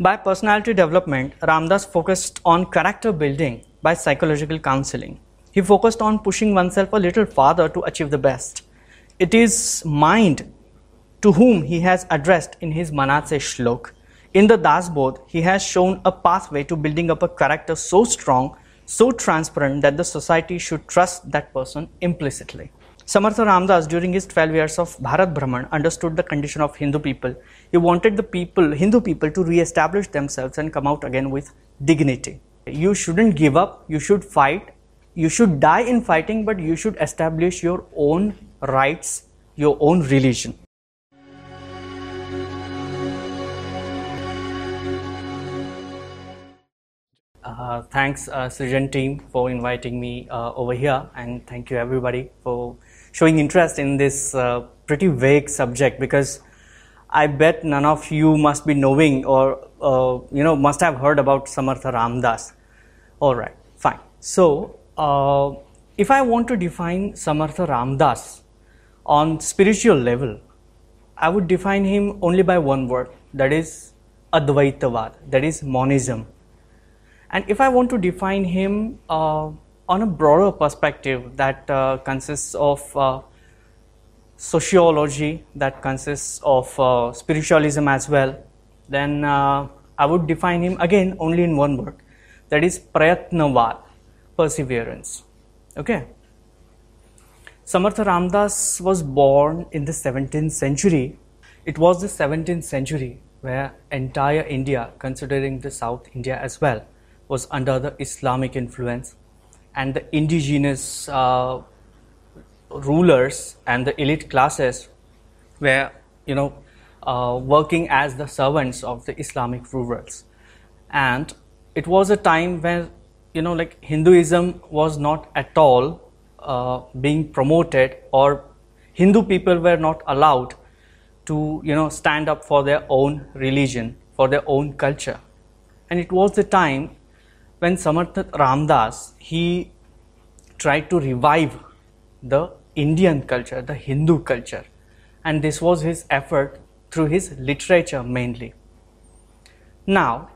By personality development, Ramdas focused on character building by psychological counseling. He focused on pushing oneself a little farther to achieve the best. It is mind to whom he has addressed in his Manase Shlok. In the Dasbodh, he has shown a pathway to building up a character so strong, so transparent that the society should trust that person implicitly. Samartha Ramdas, during his 12 years of Bharat Brahman, understood the condition of Hindu people. He wanted the people, Hindu people, to re-establish themselves and come out again with dignity. You shouldn't give up. You should fight. You should die in fighting, but you should establish your own rights, your own religion. Uh, thanks, uh, Srijan team, for inviting me uh, over here, and thank you everybody for showing interest in this uh, pretty vague subject because I bet none of you must be knowing or uh, you know must have heard about Samartha Ramdas. All right, fine. So, uh, if I want to define Samartha Ramdas on spiritual level, I would define him only by one word, that is Advaitavad, that is monism. And if I want to define him uh, on a broader perspective that uh, consists of uh, sociology, that consists of uh, spiritualism as well, then uh, I would define him again only in one word that is Prayatnavad, perseverance. Okay. Samartha Ramdas was born in the 17th century. It was the 17th century where entire India, considering the South India as well, was under the Islamic influence, and the indigenous uh, rulers and the elite classes were, you know, uh, working as the servants of the Islamic rulers, and it was a time when, you know, like Hinduism was not at all uh, being promoted, or Hindu people were not allowed to, you know, stand up for their own religion, for their own culture, and it was the time when Samartha Ramdas he tried to revive the Indian culture, the Hindu culture, and this was his effort through his literature mainly. Now,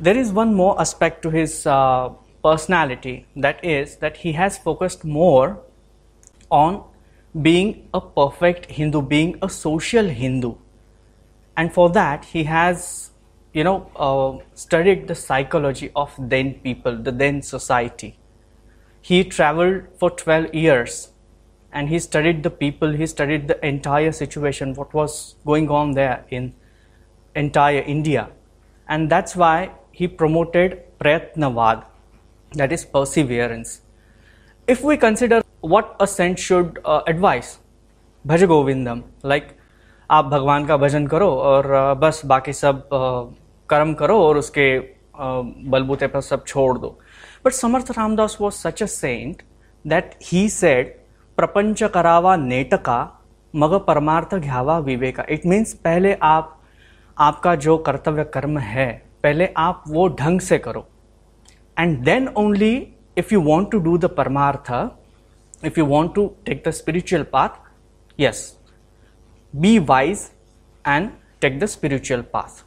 there is one more aspect to his uh, personality that is that he has focused more on being a perfect Hindu, being a social Hindu, and for that he has you know, uh, studied the psychology of then people, the then society. He traveled for 12 years and he studied the people, he studied the entire situation, what was going on there in entire India. And that's why he promoted Prayatnavad, that is perseverance. If we consider what a saint should uh, advise, Bhaja Govindam, like आप भगवान का भजन करो और बस बाकी सब कर्म करो और उसके बलबूते पर सब छोड़ दो। But Samarth Ramdas was such a saint that he said प्रपंच करावा नेटका, मग परमार्थ घ्यावा विवेका. इट मीन्स पहले आप, आपका जो कर्तव्य कर्म है, पहले आप वो ढंग से करो। And then only if you want to do the परमार्थ if you want to take the spiritual path yes be wise and take the spiritual path.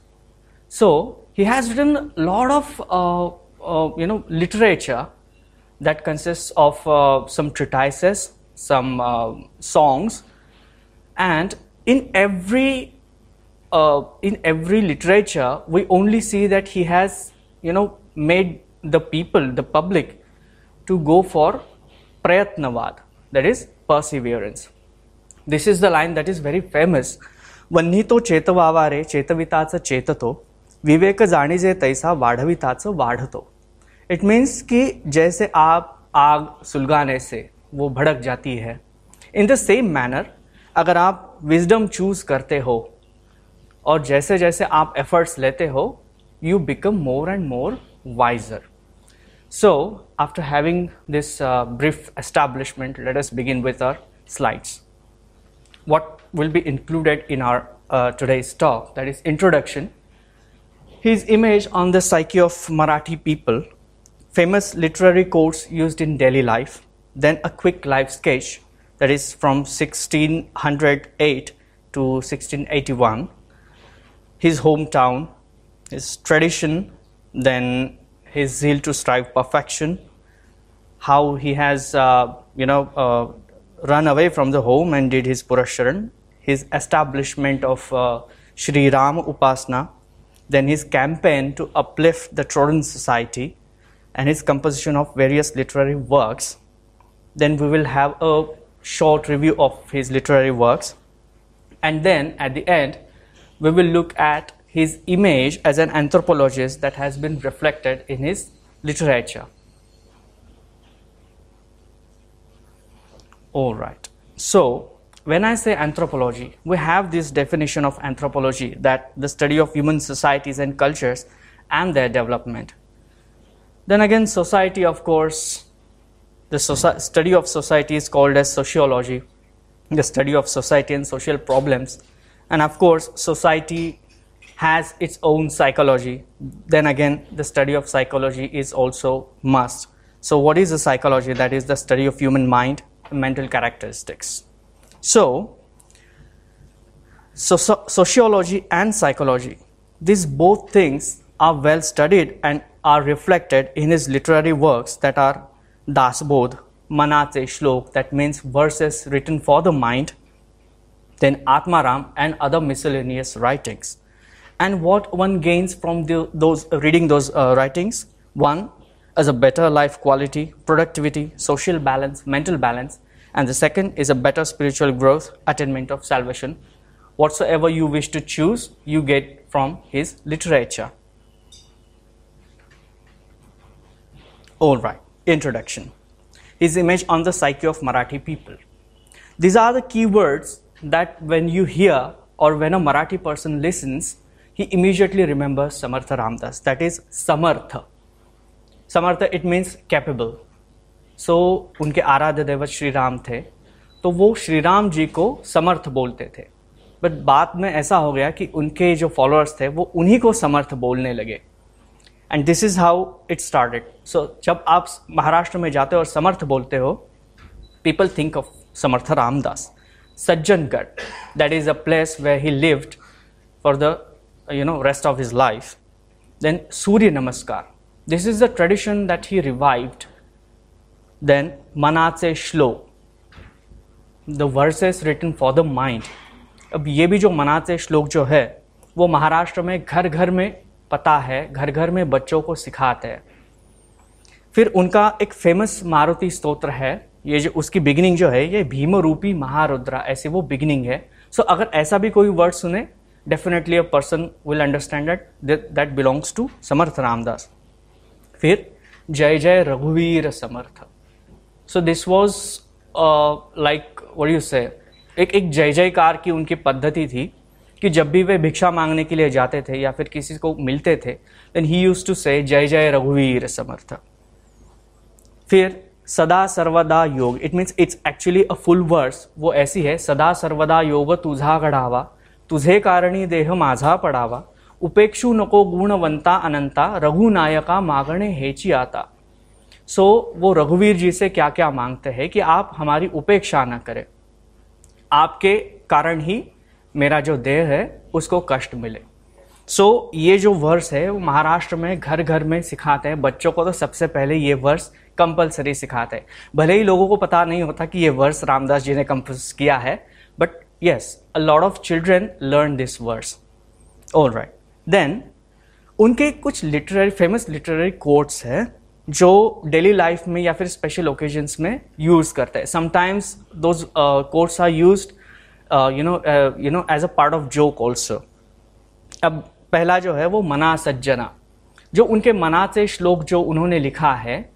So he has written a lot of uh, uh, you know literature that consists of uh, some treatises, some uh, songs, and in every uh, in every literature we only see that he has you know made the people, the public, to go for prayatnavad, that is perseverance. This is the line that is very famous वन्ही चेतवावा रे चेतविताचं चेततो, विवेक जाणीजे तैसा वाढविताचं वाढतो. It means कि जैसे आप आग सुलगाने से वो भड़क जाती है। इन द सेम मैनर अगर आप विजडम चूज़ करते हो, और जैसे जैसे आप एफर्ट्स लेते हो you become more and more wiser so after having this brief establishment let us begin with our slides what will be included in our uh, today's talk that is introduction. His image on the psyche of marathi people famous literary quotes used in daily life then a quick life sketch that is from 1608 to 1681 his hometown his tradition, then his zeal to strive perfection, how he has, uh, you know, uh, run away from the home and did his Purasharan, his establishment of uh, Sri Ram Upasana, then his campaign to uplift the Trojan society, and his composition of various literary works. Then we will have a short review of his literary works. And then at the end, we will look at his image as an anthropologist that has been reflected in his literature. All right. So, when I say anthropology, we have this definition of anthropology that the study of human societies and cultures and their development. Then again, society, of course, the study of society is called as sociology, the study of society and social problems. And of course, society has its own psychology. Then again, the study of psychology is also must. So, what is the psychology? That is the study of human mind, mental characteristics. So, so, so sociology and psychology, these both things are well studied and are reflected in his literary works that are Dasbodh, Manache Shlok, that means verses written for the mind, then Atmaram and other miscellaneous writings. And what one gains from the, those reading those uh, writings? One, as a better life quality, productivity, social balance, mental balance, and the second is a better spiritual growth, attainment of salvation. Whatsoever you wish to choose, you get from his literature. All right, introduction. His image on the psyche of Marathi people. These are the key words that when you hear or when a Marathi person listens, he immediately remembers Samartha Ramdas. That is Samartha. Samartha, it means capable so उनके आराध्य देवत श्री राम थे। तो वो श्री राम जी को समर्थ बोलते थे। But बाद में ऐसा हो गया कि उनके जो फॉलोअर्स थे वो उन्हीं को समर्थ बोलने लगे। And this is how it started so जब आप महाराष्ट्र में जाते हो और समर्थ बोलते हो people think of Samarth Ramdas. Sajjangad that is a place where he lived for the you know rest of his life then surya namaskar. This is the tradition that he revived Then Manache Shlo, the verses written for the mind. अब ये भी जो मनाचे श्लोक जो है वो महाराष्ट्र में घर घर में पता है घर घर में बच्चों को सिखाते हैं। फिर उनका एक फ़ेमस मारुति स्तोत्र है ये जो उसकी बिगिनिंग जो है ये भीम रूपी महारुद्रा ऐसे वो बिगिनिंग है। सो so, अगर ऐसा भी कोई वर्ड सुने definitely a person will understand that that belongs to Samarth Ramdas. फिर जय जय रघुवीर Samarth. So this was like you say एक एक जय जयकार की उनकी पद्धति थी कि जब भी वे भिक्षा मांगने के लिए जाते थे या फिर किसी को मिलते थे देन ही यूज़ टू से जय जय रघुवीर समर्थ। फिर सदा सर्वदा योग it means it's actually a full verse वो ऐसी है, सदा सर्वदा योग तुझा घडावा तुझे कारणी देह माझा पडावा उपेक्षू नको गुणवंता अनंता रघुनायका मागणे हेची आता सो वो रघुवीर जी से क्या क्या मांगते हैं कि आप हमारी उपेक्षा न करें। आपके कारण ही मेरा जो देह है उसको कष्ट मिले। सो so, ये जो वर्स है वो महाराष्ट्र में घर घर में सिखाते हैं। बच्चों को तो सबसे पहले ये वर्स कंपलसरी सिखाते हैं। भले ही लोगों को पता नहीं होता कि ये वर्स रामदास जी ने कंपोज किया है but yes a lot of children learn this verse all right then उनके कुछ लिटरेरी फ़ेमस लिटरेरी कोट्स हैं, जो डेली लाइफ में या फिर स्पेशल ओकेजन्स में यूज़ करते हैं. Sometimes those course are used you know you know as a part of joke also अब पहला जो है वो मना सज्जना. जो उनके मना से श्लोक जो उन्होंने लिखा है,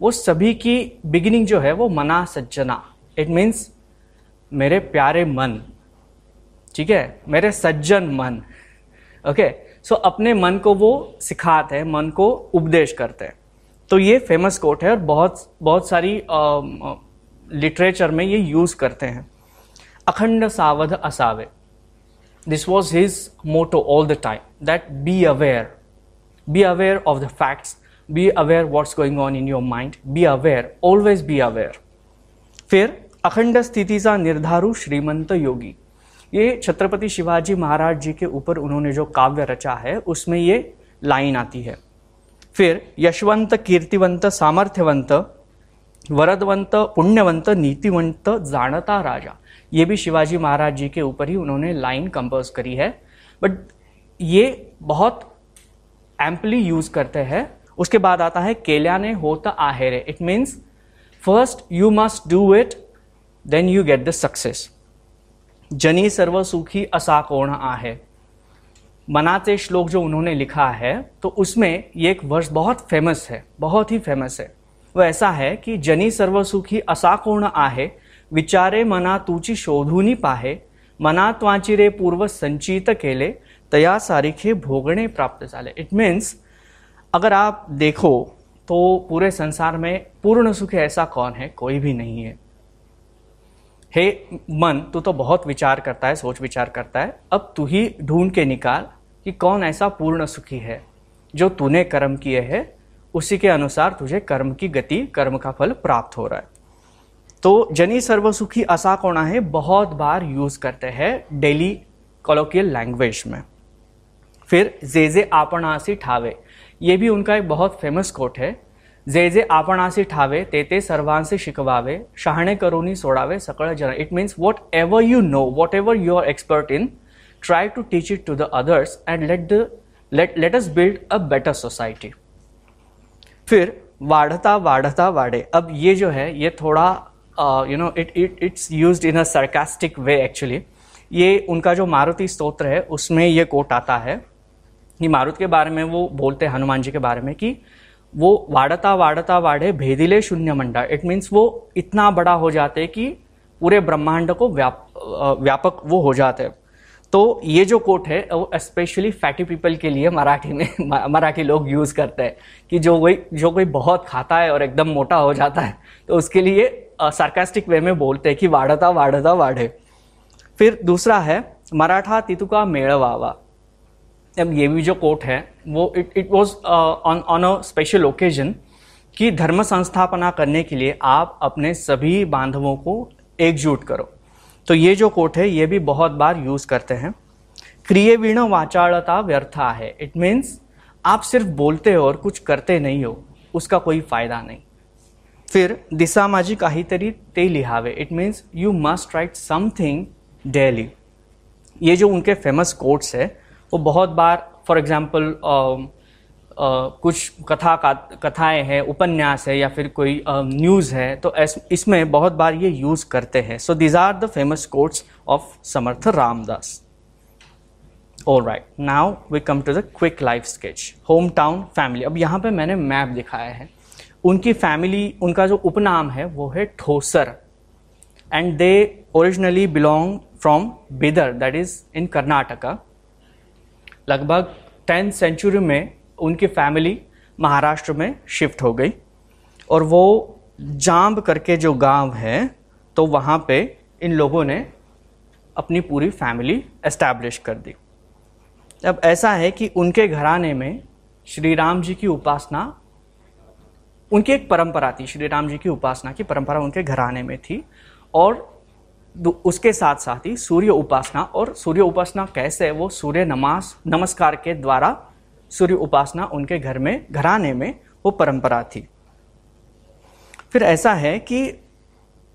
वो सभी की बिगिनिंग जो है वो मना सज्जना. इट मीन्स मेरे प्यारे मन. ठीक है? मेरे सज्जन मन. Okay okay? सो अपने मन को वो सिखाते हैं, मन को उपदेश करते हैं। तो ये फ़ेमस कोट है और बहुत बहुत सारी लिटरेचर में ये यूज़ करते हैं। अखंड सावध असावे। This was his motto all the time that be aware be aware of the facts be aware what's going on in your mind be aware always be aware फिर, अखंड स्थिति सा निर्धारू श्रीमंत योगी। ये छत्रपति शिवाजी महाराज जी के ऊपर उन्होंने जो काव्य रचा है, उसमें ये लाइन आती है। फिर, यशवंत, कीर्तिवंत, सामर्थ्यवंत, वरदवंत, पुण्यवंत, नीतिवंत जानता राजा, ये भी शिवाजी महाराज जी के ऊपर ही उन्होंने लाइन कंपोज करी है। बट ये बहुत एम्पली यूज़ करते हैं। उसके बाद आता है, केल्याने होता आहेरे। It means first you must do it then you get the success जनी सर्व सुखी असा कोण आहे? मनाते श्लोक जो उन्होंने लिखा है तो उसमें ये एक वर्ष बहुत फ़ेमस है, बहुत ही फ़ेमस है। वो ऐसा है कि जनी सर्वसुखी असा कोण आहे? विचारे मना तुची शोधूनी पाहे, मना त्वाची रे पूर्व संचित केले, तया सारिखे भोगणे प्राप्त झाले। इट मीन्स अगर आप देखो तो पूरे संसार में पूर्ण सुख ऐसा कौन है? कोई भी नहीं है। हे मन, तू तो बहुत विचार करता है, सोच विचार करता है। अब तू ही ढूंढ के निकाल कि कौन ऐसा पूर्ण सुखी है, जो तूने कर्म किए है। उसी के अनुसार तुझे कर्म की गति, कर्म का फल प्राप्त हो रहा है। तो जनी सर्वसुखी असा कोणा है? बहुत बार यूज़ करते हैं डेली कॉलोकियल लैंग्वेज में। फिर जे जे आपणासी ठावे, ये भी उनका एक बहुत फ़ेमस कोट है। जे जे आपणासी ठावे ते ते सर्वांसे शिकवावे शहाणे करोनी सोडावे सकळ जन it means whatever you know whatever you are expert in try to teach it to the others and let the let let us build a better society फिर वाढ़ता वाढ़ता, वाढ़े। अब ये जो है, ये थोड़ा you know it it it's use in a sarcastic way actually ये उनका जो मारुति स्तोत्र है, उसमें ये कोट आता है ये मारुत के बारे में वो बोलते हैं, हनुमान जी के बारे में कि वो वाढ़ता वाढ़ता वाढ़े भेदिले शून्य मंडा। इट मीन्स वो इतना बड़ा हो जाते कि पूरे ब्रह्मांड को व्याप व्यापक वो हो जाते। तो ये जो कोट है, वो स्पेशली फैटी पीपल के लिए मराठी में, मराठी लोग यूज़ करते हैं कि जो कोई जो कोई बहुत खाता है और एकदम मोटा हो जाता है तो उसके लिए सार्कास्टिक वे में बोलते हैं कि वाढ़ता वाढ़ता वाढ़े। फिर दूसरा है, मराठा तितुका मेड़वावा अब ये भी जो कोट है, वो it it was on on a special occasion कि धर्म संस्थापना करने के लिए आप अपने सभी बांधवों को एकजुट करो। तो ये जो कोट है, ये भी बहुत बार यूज़ करते हैं। क्रियवीण वाचाड़ता व्यर्था है। इट मीन्स आप सिर्फ़ बोलते हो और कुछ करते नहीं हो, उसका कोई फ़ायदा नहीं। फिर दिशा माजी माझी काहीतरी ते लिहावे। It means you must write something daily ये जो उनके फ़ेमस कोट्स है वो बहुत बार फॉर एग्ज़ाम्पल कुछ कथा का, कथाएँ हैं, उपन्यास है या फिर कोई न्यूज़ है तो इसमें बहुत बार ये यूज़ करते हैं। So these are the famous quotes of Samarth Ramdas. और right now we come to the quick life sketch home town family अब यहाँ पे मैंने मैप दिखाया है। उनकी फैमिली उनका जो उपनाम है, वो है Thosar. And they originally belong from Bidar that is in Karnataka लगभग टेंथ सेंचुरी में उनकी फैमिली महाराष्ट्र में शिफ्ट हो गई। और वो जाम्ब करके जो गाँव है तो वहाँ पे इन लोगों ने अपनी पूरी फैमिली एस्टैब्लिश कर दी। अब ऐसा है कि उनके घराने में श्री राम जी की उपासना, उनकी एक परंपरा थी, श्री राम जी की उपासना की परंपरा उनके घराने में थी। और उसके साथ साथ ही सूर्य उपासना, और सूर्य उपासना कैसे है, वो सूर्य नमाज़ नमस्कार के द्वारा सूर्य उपासना उनके घर में, घराने में वो परंपरा थी। फिर ऐसा है कि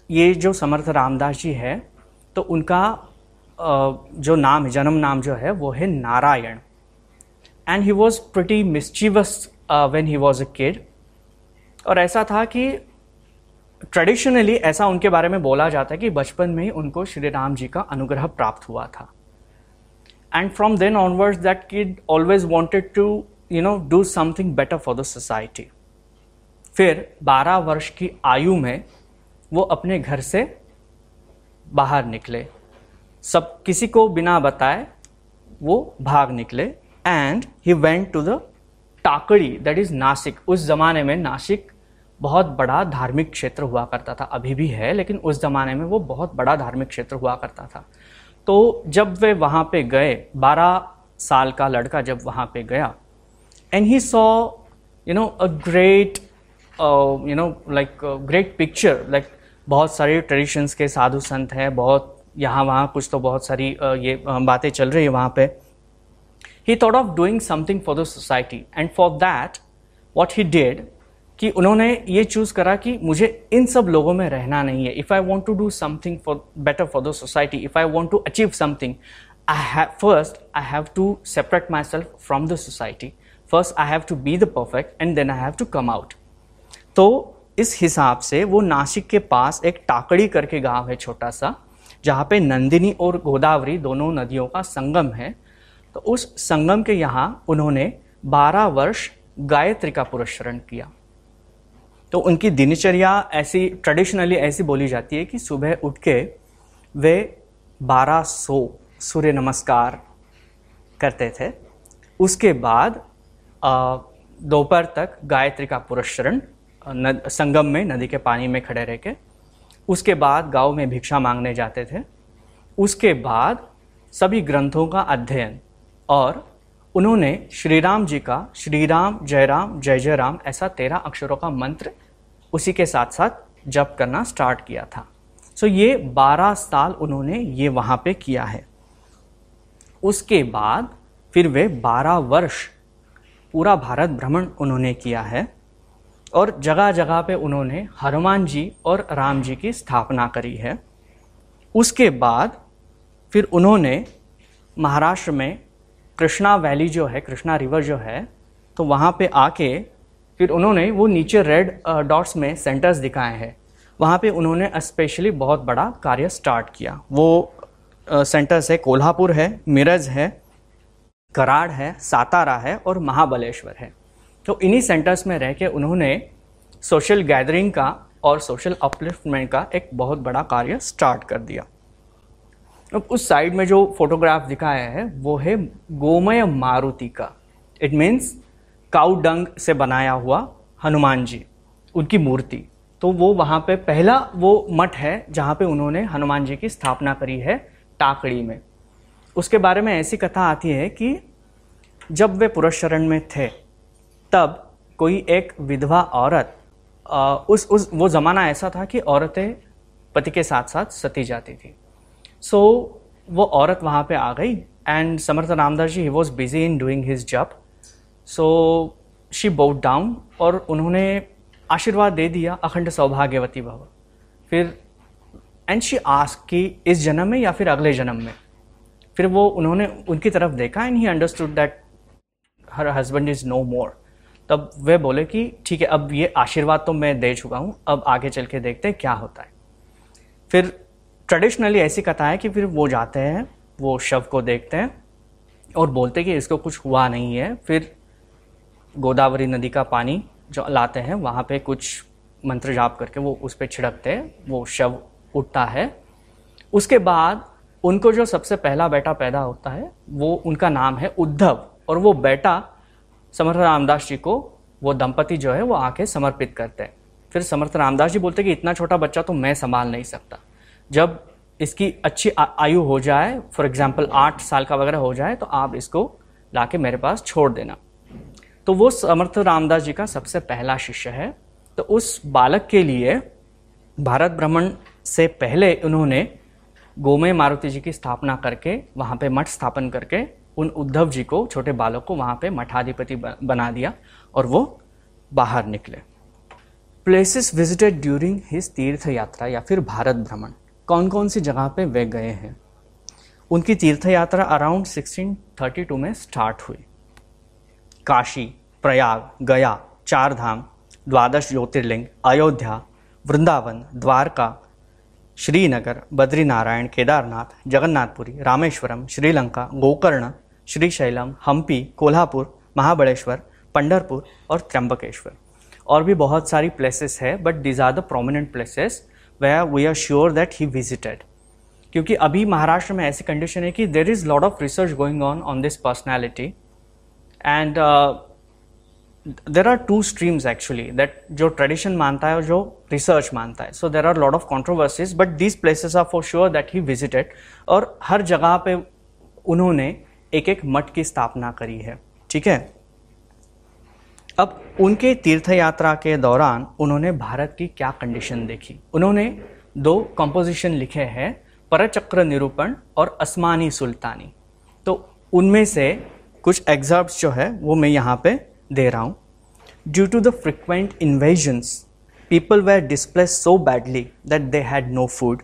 ये जो समर्थ रामदास जी है तो उनका जो नाम है, जन्म नाम जो है, वो है Narayan. And he was pretty mischievous when he was a kid और ऐसा था कि ट्रेडिशनली ऐसा उनके बारे में बोला जाता है कि बचपन में ही उनको श्री राम जी का अनुग्रह प्राप्त हुआ था। And from then onwards that kid always wanted to you know do something better for the society फिर 12 वर्ष की आयु में वो अपने घर से बाहर निकले। सब किसी को बिना बताए वो भाग निकले। And he went to the Takli that is Nashik उस जमाने में नासिक बहुत बड़ा धार्मिक क्षेत्र हुआ करता था अभी भी है लेकिन उस जमाने में वो बहुत बड़ा धार्मिक क्षेत्र हुआ करता था। तो जब वे वहाँ पे गए बारह साल का लड़का जब वहाँ पे गया and he saw you know a great you know like great picture like बहुत सारे ट्रेडिशंस के साधु संत हैं बहुत यहाँ वहाँ कुछ तो बहुत सारी uh, ये uh, बातें चल रही है वहाँ पे। He thought of doing something for the society and for that what he did कि उन्होंने ये चूज़ करा कि मुझे इन सब लोगों में रहना नहीं है। If I want to do something for better for the society if I want to achieve something I have first I have to separate myself from the society first I have to be the perfect and then I have to come out तो इस हिसाब से वो नासिक के पास एक टाकड़ी करके गाँव है छोटा सा, जहाँ पे नंदिनी और गोदावरी दोनों नदियों का संगम है। तो उस संगम के यहाँ उन्होंने 12 वर्ष गायत्री का पुरस्करण किया। तो उनकी दिनचर्या ऐसी ट्रेडिशनली ऐसी बोली जाती है कि सुबह उठ के वे 1200 सूर्य नमस्कार करते थे। उसके बाद दोपहर तक गायत्री का पुरस्करण संगम में, नदी के पानी में खड़े रह के। उसके बाद गाँव में भिक्षा मांगने जाते थे। उसके बाद सभी ग्रंथों का अध्ययन और उन्होंने श्री राम जी का श्री राम जय राम जय जय राम ऐसा तेरह अक्षरों का मंत्र उसी के साथ साथ जप करना स्टार्ट किया था। सो ये बारह साल उन्होंने ये वहाँ पे किया है। उसके बाद फिर वे बारह वर्ष पूरा भारत भ्रमण उन्होंने किया है और जगह जगह पे उन्होंने हनुमान जी और राम जी की स्थापना करी है। उसके बाद फिर उन्होंने महाराष्ट्र में कृष्णा वैली जो है, कृष्णा रिवर जो है तो वहाँ पे आके फिर उन्होंने वो नीचे रेड डॉट्स में सेंटर्स दिखाए हैं। वहाँ पे उन्होंने स्पेशली बहुत बड़ा कार्य स्टार्ट किया। वो सेंटर्स है, कोल्हापुर है, मिरज है, कराड़ है, सातारा है और महाबलेश्वर है। तो इन्हीं सेंटर्स में रह के उन्होंने सोशल गैदरिंग का और सोशल अपलिफ्टमेंट का एक बहुत बड़ा कार्य स्टार्ट कर दिया। अब उस साइड में जो फोटोग्राफ दिखाया है, वो है गोमय मारुति का। इट मीन्स काउ डंग से बनाया हुआ हनुमान जी, उनकी मूर्ति। तो वो वहाँ पे पहला वो मठ है, जहाँ पे उन्होंने हनुमान जी की स्थापना करी है टाकड़ी में। उसके बारे में ऐसी कथा आती है कि जब वे पुरस्रण में थे, तब कोई एक विधवा औरत उस उस, वो ज़माना ऐसा था कि औरतें पति के साथ साथ सती जाती थी। सो so, वो औरत वहाँ पे आ गई and Samarth Ramdas ji he was busy in doing his job so she bowed down और उन्होंने आशीर्वाद दे दिया अखंड सौभाग्यवती भव। फिर एंड शी आस्क कि इस जन्म में या फिर अगले जन्म में? फिर वो उन्होंने उनकी तरफ़ देखा and he understood that her husband is no more तब वे बोले कि ठीक है अब ये आशीर्वाद तो मैं दे चुका हूँ अब आगे चल के देखते हैं क्या होता है। फिर ट्रेडिशनली ऐसी कथा है कि फिर वो जाते हैं, वो शव को देखते हैं और बोलते कि इसको कुछ हुआ नहीं है। फिर गोदावरी नदी का पानी जो लाते हैं, वहाँ पे कुछ मंत्र जाप करके वो उस पर छिड़कते हैं, वो शव उठता है। उसके बाद उनको जो सबसे पहला बेटा पैदा होता है, वो उनका नाम है उद्धव और वो बेटा समर्थ रामदास जी को, वो दंपति जो है वो आके समर्पित करते हैं। फिर समर्थ रामदास जी बोलते हैं कि इतना छोटा बच्चा तो मैं संभाल नहीं सकता। जब इसकी अच्छी आयु हो जाए फॉर एग्ज़ाम्पल आठ साल का वगैरह हो जाए तो आप इसको ला के मेरे पास छोड़ देना। तो वो समर्थ रामदास जी का सबसे पहला शिष्य है। तो उस बालक के लिए भारत भ्रमण से पहले उन्होंने गोमय मारुति जी की स्थापना करके, वहाँ पे मठ स्थापन करके, उन उद्धव जी को, छोटे बालक को वहाँ पे मठाधिपति बना दिया और वो बाहर निकले। प्लेसेस विजिटेड ड्यूरिंग हिज तीर्थ यात्रा या फिर भारत भ्रमण। कौन कौन सी जगह पे वे गए हैं? उनकी तीर्थ यात्रा अराउंड 1632 में स्टार्ट हुई। काशी, प्रयाग, गया चार धाम द्वादश ज्योतिर्लिंग, अयोध्या, वृंदावन, द्वारका, श्रीनगर, बद्रीनारायण, केदारनाथ, जगन्नाथपुरी, रामेश्वरम, श्रीलंका, गोकर्ण, श्रीशैलम, हम्पी, कोल्हापुर महाबलेश्वर पंडरपुर और त्र्यंबकेश्वर। और भी बहुत सारी प्लेसेस है but these are the prominent places where we are sure that he visited क्योंकि अभी महाराष्ट्र में ऐसी कंडीशन है कि there is lot of research going on on this personality and there are two streams actually that जो tradition मानता है और जो रिसर्च मानता है. So there are lot of controversies but these places are for sure that he visited और हर जगह पे उन्होंने एक एक मठ की स्थापना करी है. ठीक है? अब उनके तीर्थ यात्रा के दौरान उन्होंने भारत की क्या कंडीशन देखी? उन्होंने दो कंपोजिशन लिखे हैं परचक्र निरूपण और असमानी सुल्तानी। तो उनमें से कुछ एग्ज़ाम्स जो है वो मैं यहाँ पे दे रहा हूँ। Due to the frequent invasions people were displace so badly that they had no food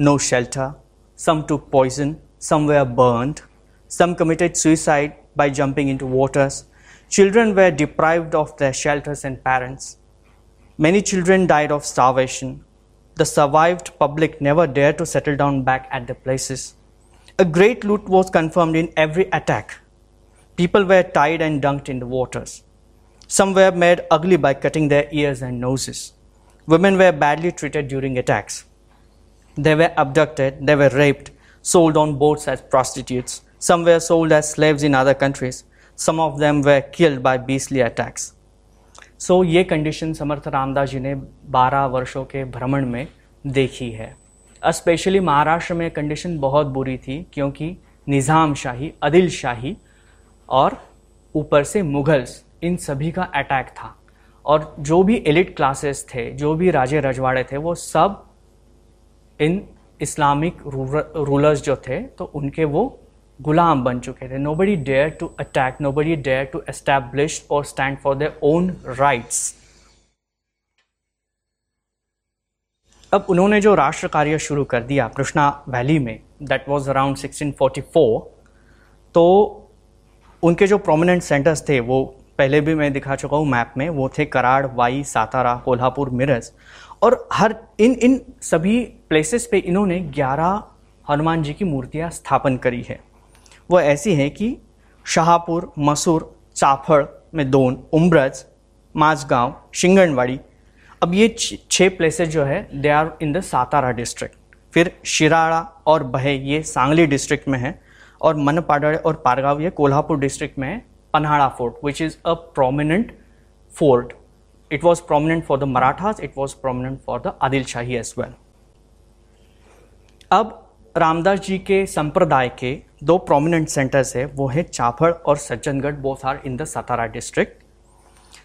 no shelter some to poison some some were burned, some committed suicide by jumping into waters, children were deprived of their shelters and parents. Many children died of starvation. The survived public never dared to settle down back at their places. A great loot was confirmed in every attack. People were tied and dunked in the waters. Some were made ugly by cutting their ears and noses. Women were badly treated during attacks. They were abducted, they were raped, sold on boats as prostitutes. Some were sold as slaves in other countries. Some of them were killed by beastly attacks. So ये condition समर्थ रामदास जी ने 12 वर्षों के भ्रमण में देखी है specially Maharashtra में condition बहुत बुरी थी, क्योंकि निज़ाम शाही अदिल शाही और ऊपर से मुगल्स, इन सभी का अटैक था और जो भी एलिट क्लासेस थे, जो भी राजे रजवाड़े थे, वो सब इन इस्लामिक रूलर्स जो थे तो उनके वो गुलाम बन चुके थे। Nobody dare to attack nobody dare to establish और stand for their own rights अब उन्होंने जो राष्ट्र कार्य शुरू कर दिया कृष्णा वैली में दैट वाज अराउंड 1644 तो उनके जो प्रोमिनेंट सेंटर्स थे, वो पहले भी मैं दिखा चुका हूँ मैप में, वो थे कराड़, वाई, सातारा, कोल्हापुर, मिरज। और हर, इन इन सभी प्लेसेस पे इन्होंने 11 हनुमान जी की मूर्तियाँ स्थापन करी है। वो ऐसी हैं कि शाहपुर, मसूर, चाफड़ में दोन उम्ब्रज माझगांव शिंगणवाड़ी। अब ये छः प्लेसेस जो है they are in the Satara district फिर शिराड़ा और बहे, ये सांगली डिस्ट्रिक्ट में है और मनपाड़े और पारगाव, ये कोल्हापुर डिस्ट्रिक्ट में है Panhala fort which is a prominent fort it was prominent for the Marathas it was prominent for the Adil Shahi as well अब रामदास जी के संप्रदाय के दो प्रोमिनेंट सेंटर्स है, वो है चाफड़ और Sajjangad both are in the Satara district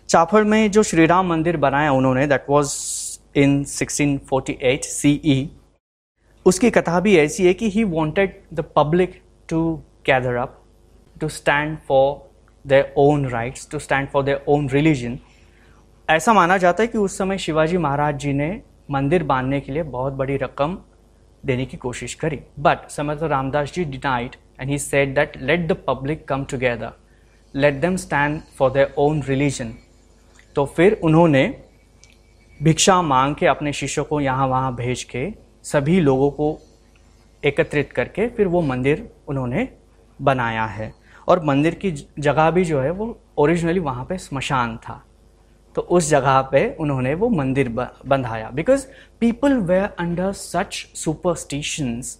Chaphal में जो श्री राम मंदिर बनाया उन्होंने दैट वाज इन 1648 सीई उसकी कथा भी ऐसी है कि he wanted the public to gather up to stand for their own rights to stand for their own religion ऐसा माना जाता है कि उस समय शिवाजी महाराज जी ने मंदिर बांधने के लिए बहुत बड़ी रकम देने की कोशिश करी। But Samarth Ramdas ji denied and he said that let the public come together let them stand for their own religion तो फिर उन्होंने भिक्षा मांग के अपने शिष्यों को यहाँ वहाँ भेज के सभी लोगों को एकत्रित करके फिर वो मंदिर उन्होंने बनाया है। और मंदिर की जगह भी जो है वो ओरिजिनली वहाँ पे स्मशान था। तो उस जगह पे उन्होंने वो मंदिर बंधाया। Because people were under such superstitions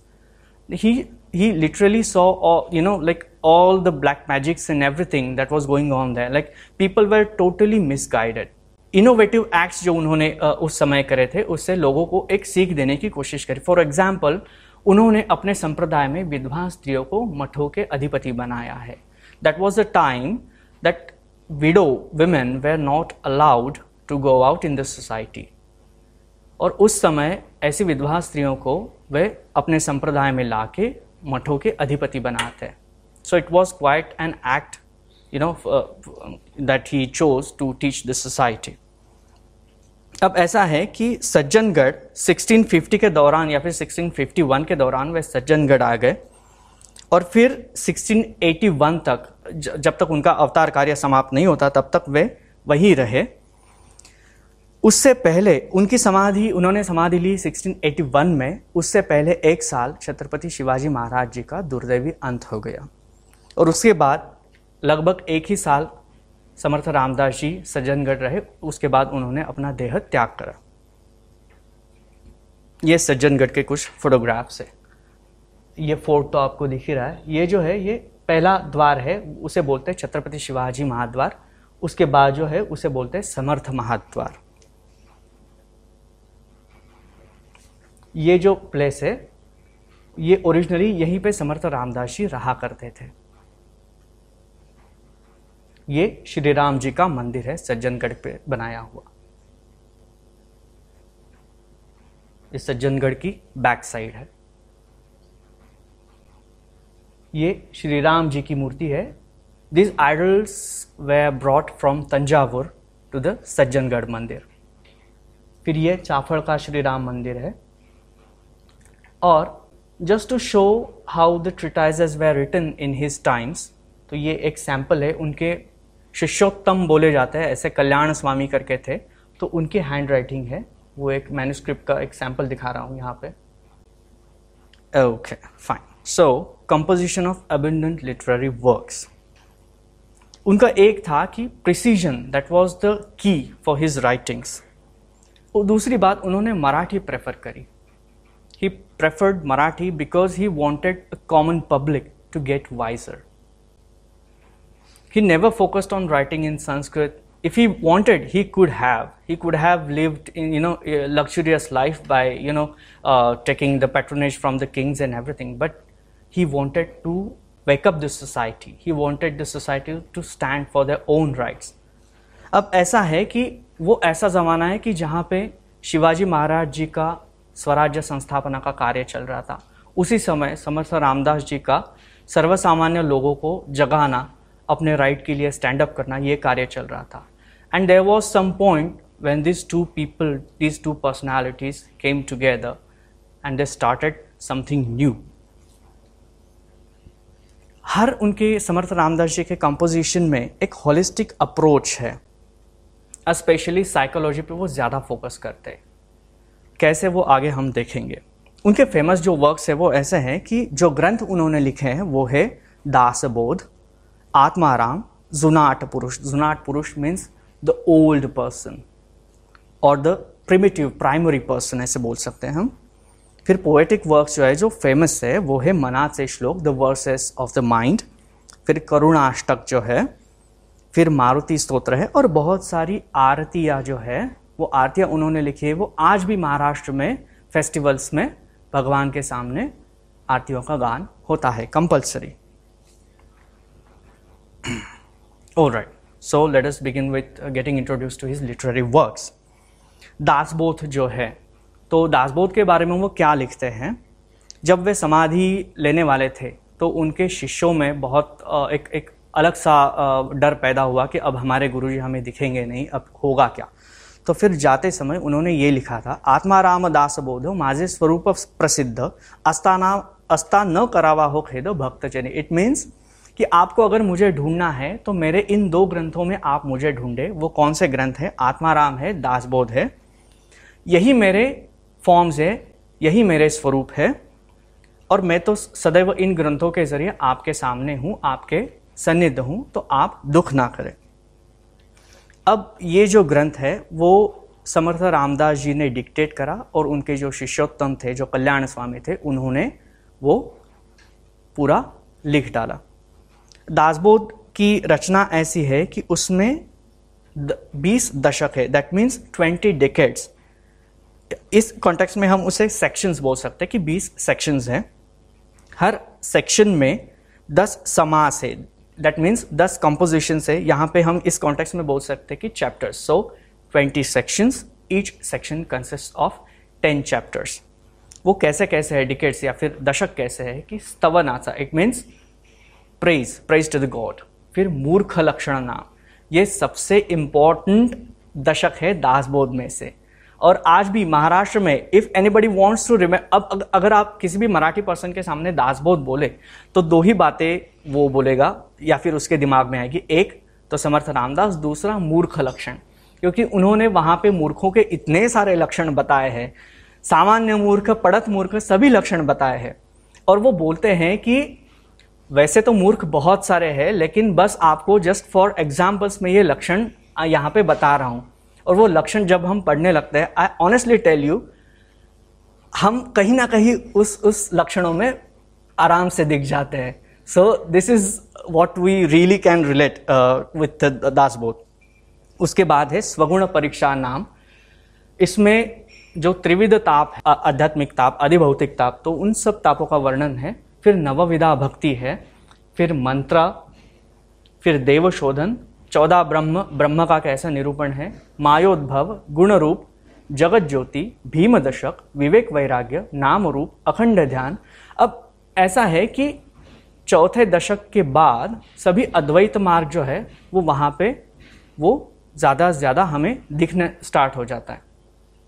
he he literally saw all, you know like all the black magics and everything that was going on like people were totally misguided. Innovative acts जो उन्होंने उस समय करे थे उससे लोगों को एक सीख देने की कोशिश करी। फॉर एग्ज़ाम्पल उन्होंने अपने संप्रदाय में विधवा स्त्रियों को मठों के अधिपति बनाया है। That was the time that widow women were not allowed to go out in the society और उस समय ऐसी विधवा स्त्रियों को वे अपने संप्रदाय में ला के मठों के अधिपति बनाते हैं। So it was quite an act you know that he chose to teach the society अब ऐसा है कि सज्जनगढ़ 1650 के दौरान या फिर 1651 के दौरान वे सज्जनगढ़ आ गए और फिर 1681 तक जब तक उनका अवतार कार्य समाप्त नहीं होता, तब तक वे वहीं रहे। उससे पहले, उनकी समाधि, उन्होंने समाधि ली 1681 में। उससे पहले एक साल छत्रपति शिवाजी महाराज जी का दुर्दैवी अंत हो गया। और उसके बाद लगभग एक ही साल समर्थ रामदास जी सज्जनगढ़ रहे। उसके बाद उन्होंने अपना देह त्याग करा। ये सज्जनगढ़ के कुछ फोटोग्राफ्स है। ये फोर्ट तो आपको दिख ही रहा है। ये जो है, ये पहला द्वार है, उसे बोलते हैं छत्रपति शिवाजी महाद्वार, उसके बाद जो है, उसे बोलते हैं समर्थ महाद्वार। ये जो प्लेस है, ये ओरिजिनली यहीं पे समर्थ रामदास जी रहा करते थे। ये श्री राम जी का मंदिर है, सज्जनगढ़ पे बनाया हुआ। इस सज्जनगढ़ की बैक साइड है। ये श्री राम जी की मूर्ति है। This idols they brought from Tanjavur to the Sajjangad मंदिर फिर ये चाफड़ का श्री राम मंदिर है। और just to show how the treatises were written in his times तो ये एक सैंपल है। उनके शिष्योत्तम बोले जाते हैं, ऐसे कल्याण स्वामी करके थे। तो उनकी हैंड राइटिंग है। वो एक मैन्यूस्क्रिप्ट का एक सैंपल दिखा रहा हूँ यहाँ पे। Okay fine so composition of abundant literary works उनका एक था कि precision that was the key for his writings और दूसरी बात उन्होंने मराठी प्रेफर करी he preferred Marathi because he wanted a common public to get wiser he never focused on writing in sanskrit if he wanted he could have he could have lived in you know a luxurious life by you know uh, taking the patronage from the kings and everything but he wanted to wake up the society. He wanted the society to stand for their own rights. अब ऐसा है कि वो ऐसा ज़माना है कि जहाँ पे शिवाजी महाराज जी का स्वराज्य संस्थापना का कार्य चल रहा था। उसी समय समर्थ रामदास जी का सर्वसामान्य लोगों को जगाना, अपने राइट के लिए स्टैंड अप करना, ये कार्य चल रहा था। And there was some point when this two people this two personalities came together and they started something new हर उनके समर्थ रामदास जी के कंपोजिशन में एक होलिस्टिक अप्रोच है। स्पेशली साइकोलॉजी पे वो ज़्यादा फोकस करते हैं। कैसे वो आगे हम देखेंगे। उनके फ़ेमस जो वर्क्स है वो ऐसे हैं कि जो ग्रंथ उन्होंने लिखे हैं, वो है दास दासबोध, आत्माराम, जुनाट पुरुष। जुनाट पुरुष मीन्स द ओल्ड पर्सन और द प्रिमिटिव प्राइमरी पर्सन ऐसे बोल सकते हैं हम। फिर पोएटिक वर्क जो है जो फ़ेमस है वो है मनात से श्लोक the verses of the mind फिर करुणाष्टक जो है फिर मारुति स्तोत्र है और बहुत सारी आरतियाँ जो है वो आरतियाँ उन्होंने लिखी है। वो आज भी महाराष्ट्र में फेस्टिवल्स में भगवान के सामने आरतियों का गान होता है compulsory right, so let us begin with uh, getting introduced to his literary works. Dasbodh जो है तो दासबोध के बारे में वो क्या लिखते हैं? जब वे समाधि लेने वाले थे तो उनके शिष्यों में बहुत एक एक अलग सा डर पैदा हुआ कि अब हमारे गुरुजी हमें दिखेंगे नहीं, अब होगा क्या? तो फिर जाते समय उन्होंने ये लिखा था आत्माराम दास बोधो माझे स्वरूप प्रसिद्ध, अस्ताना, अस्ता न करावा हो खेद भक्त इट मीन्स कि आपको अगर मुझे ढूंढना है तो मेरे इन दो ग्रंथों में आप मुझे ढूंढे, वो कौन से ग्रंथ हैं? आत्माराम है, दासबोध है। यही मेरे फॉर्म्स है, यही मेरे स्वरूप है। और मैं तो सदैव इन ग्रंथों के ज़रिए आपके सामने हूँ, आपके सन्निध हूँ तो आप दुख ना करें। अब ये जो ग्रंथ है, वो समर्थ रामदास जी ने डिक्टेट करा और उनके जो शिष्योत्तम थे, जो कल्याण स्वामी थे, उन्होंने वो पूरा लिख डाला। दासबोध की रचना ऐसी है कि उसमें बीस दशक है दैट मीन्स ट्वेंटी डिकेट्स इस कॉन्टेक्स्ट में हम उसे सेक्शंस बोल सकते हैं कि बीस सेक्शंस हैं। हर सेक्शन में दस समास है। दैट मीन्स दस कंपोजिशन है। यहाँ पे हम इस कॉन्टेक्स्ट में बोल सकते हैं कि chapters so twenty sections each section consist of ten chapters वो कैसे कैसे है? डिकेट्स या फिर दशक कैसे है? कि स्तवन आता it means praise praise to the god फिर मूर्ख लक्षण नाम। ये सबसे इंपॉर्टेंट दशक है दासबोध में से। और आज भी महाराष्ट्र में इफ़ एनीबडी वॉन्ट्स टू रिमे अब अगर आप किसी भी मराठी पर्सन के सामने दासबोध बोले तो दो ही बातें वो बोलेगा, या फिर उसके दिमाग में आएगी। एक तो समर्थ रामदास, दूसरा, मूर्ख लक्षण। क्योंकि उन्होंने वहाँ पे मूर्खों के इतने सारे लक्षण बताए हैं, सामान्य मूर्ख पड़त मूर्ख, सभी लक्षण बताए हैं। और वो बोलते हैं कि, वैसे तो मूर्ख बहुत सारे हैं, लेकिन बस आपको जस्ट फॉर एग्जाम्पल्स में ये लक्षण यहाँ पे बता रहा हूँ। और वो लक्षण जब हम पढ़ने लगते हैं आई ऑनेस्टली टेल यू हम कहीं ना कहीं उस उस लक्षणों में आराम से दिख जाते हैं। So this is what we really can relate with Das Dasbodh उसके बाद है स्वगुण परीक्षा नाम। इसमें जो त्रिविध ताप आध्यात्मिक ताप, अधिभौतिक ताप तो उन सब तापों का वर्णन है। फिर नवविधा भक्ति है, फिर मंत्र, फिर देवशोधन चौदह ब्रह्म ब्रह्म का कैसा निरूपण है? मायोद्भव गुण रूप जगत ज्योति भीम दशक विवेक वैराग्य नाम रूप अखंड ध्यान। अब ऐसा है कि चौथे दशक के बाद सभी अद्वैत मार्ग जो है, वो वहाँ पे, वो ज़्यादा से ज़्यादा हमें दिखने स्टार्ट हो जाता है।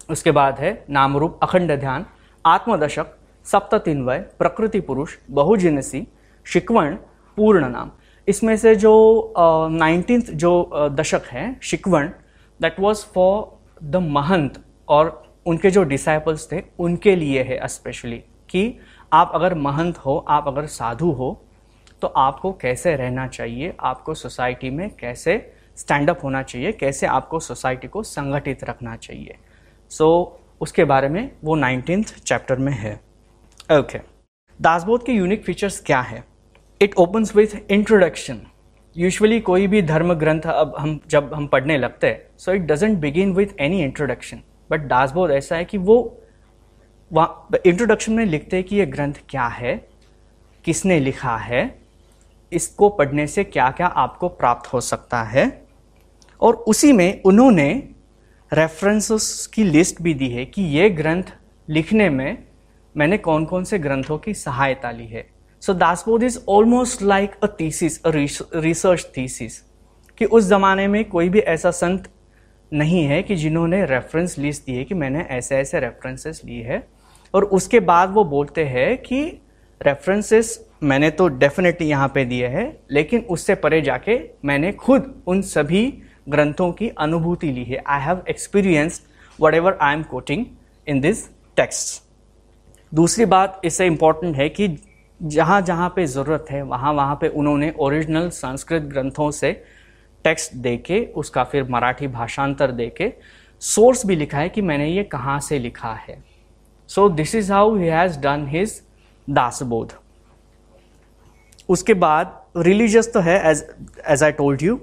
उसके बाद है नाम रूप अखंड ध्यान, आत्मदशक, सप्ततिन्वय, प्रकृति पुरुष, बहुजिनसी, शिकवण, पूर्ण नाम। इसमें से जो नाइनटीन uh, जो uh, दशक है शिकवण that was for the mahant और उनके जो डिसाइपल्स थे उनके लिए है स्पेशली कि आप अगर महंत हो आप अगर साधु हो तो आपको कैसे रहना चाहिए आपको सोसाइटी में कैसे स्टैंड अप होना चाहिए कैसे आपको सोसाइटी को संगठित रखना चाहिए। सो so, उसके बारे में वो नाइनटीन चैप्टर में है। Okay okay. दासबोध के यूनिक फीचर्स क्या है? It opens with introduction usually कोई भी धर्म ग्रंथ अब हम, जब हम पढ़ने लगते हैं so it doesn't begin with any introduction but Dasbodh ऐसा है कि वो वहाँ इंट्रोडक्शन में लिखते हैं कि ये ग्रंथ क्या है, किसने लिखा है, इसको पढ़ने से क्या क्या आपको प्राप्त हो सकता है। और उसी में उन्होंने रेफरेंसेस की लिस्ट भी दी है कि ये ग्रंथ लिखने में मैंने कौन कौन से ग्रंथों की सहायता ली है। So Dasbodh is almost like a thesis a research thesis कि उस ज़माने में कोई भी ऐसा संत नहीं है कि जिन्होंने रेफरेंस लिस्ट दी है कि मैंने ऐसे ऐसे रेफरेंसेस ली है। और उसके बाद वो बोलते हैं कि रेफरेंसेस मैंने तो डेफिनेटली यहाँ पे दिए हैं, लेकिन उससे परे जाके मैंने खुद उन सभी ग्रंथों की अनुभूति ली है। I have experienced whatever I am quoting in this text दूसरी बात इससे इंपॉर्टेंट है कि जहाँ जहाँ पे ज़रूरत है वहाँ वहाँ पे उन्होंने ओरिजिनल संस्कृत ग्रंथों से टेक्स्ट दे के उसका फिर मराठी भाषांतर दे के सोर्स भी लिखा है कि मैंने ये कहाँ से लिखा है। So this is how he has done his Dasbodh उसके बाद रिलीजियस तो है as as I told you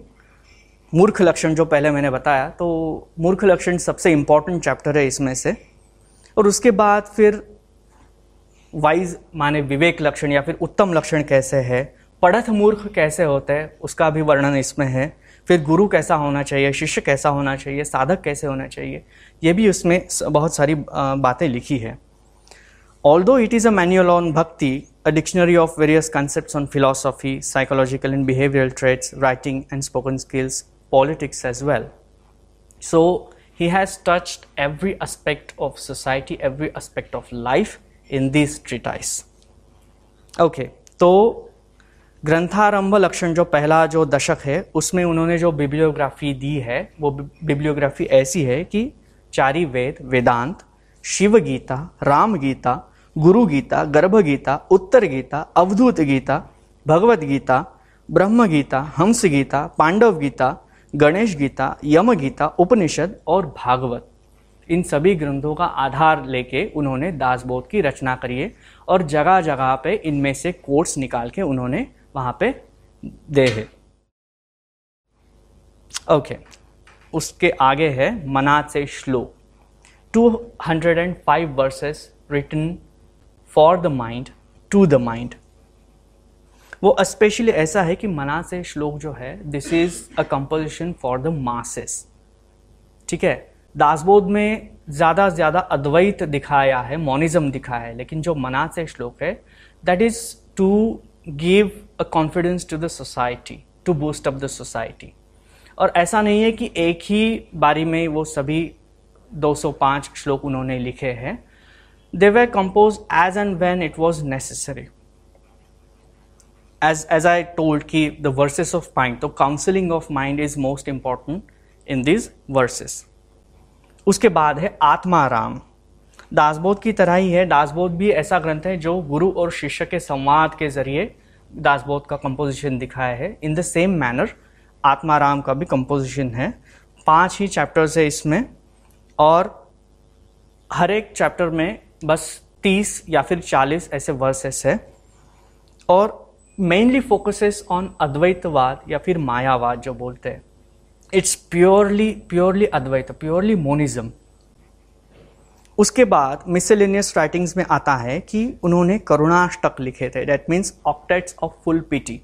मूर्ख लक्षण जो पहले मैंने बताया तो मूर्ख लक्षण सबसे इंपॉर्टेंट चैप्टर है इसमें से। और उसके बाद फिर वाइज माने विवेक लक्षण या फिर उत्तम लक्षण कैसे है पढ़थ मूर्ख कैसे होते हैं, उसका भी वर्णन इसमें है। फिर गुरु कैसा होना चाहिए, शिष्य कैसा होना चाहिए, साधक कैसे होना चाहिए, ये भी उसमें बहुत सारी बातें लिखी है। Although it is a manual on bhakti a dictionary of various concepts on philosophy psychological and behavioural traits writing and spoken skills politics as well so he has touched every aspect of society every aspect of life in this treatise. Okay, तो ग्रंथारंभ लक्षण जो पहला जो दशक है उसमें उन्होंने जो बिब्लियोग्राफी दी है वो बिब्लियोग्राफी ऐसी है कि चारी वेद वेदांत शिव गीता राम गीता गुरु गीता गर्भ गीता उत्तर गीता अवधूत गीता भगवत गीता ब्रह्म गीता हंस गीता पांडव गीता गणेश गीता यम गीता उपनिषद और भागवत इन सभी ग्रंथों का आधार लेके उन्होंने दासबोध की रचना करी है और जगह जगह पे इनमें से कोट्स निकाल के उन्होंने वहाँ पे दे है। Okay okay. उसके आगे है मनात से श्लोक। 205 verses written for the mind to the mind वो स्पेशली ऐसा है कि मना से श्लोक जो है this is a composition for the masses ठीक है? दासबोध में ज़्यादा से ज़्यादा अद्वैत दिखाया है, मोनिज्म दिखाया है, लेकिन जो मना से श्लोक है that is to give a confidence to the society to boost up the society और ऐसा नहीं है कि एक ही बारी में वो सभी 205 श्लोक उन्होंने लिखे हैं। They were compose as and when it was necessary as as I told की द वर्सेस ऑफ़ माइंड तो counselling of mind is most important in these verses उसके बाद है आत्माराम। दासबोध की तरह ही है। दासबोध भी ऐसा ग्रंथ है जो गुरु और शिष्य के संवाद के ज़रिए दासबोध का कंपोजिशन दिखाया है। In the same manner Atmaram का भी कंपोजिशन है। पाँच ही चैप्टर्स है इसमें और हर एक चैप्टर में बस तीस या फिर चालीस ऐसे वर्सेस है। और मेनली फोकसेस ऑन अद्वैतवाद या फिर मायावाद जो बोलते हैं। It's purely purely Advaita purely monism उसके बाद मिसलिनियस राइटिंग्स में आता है कि उन्होंने करुणाष्टक लिखे थे। That means octets of full piety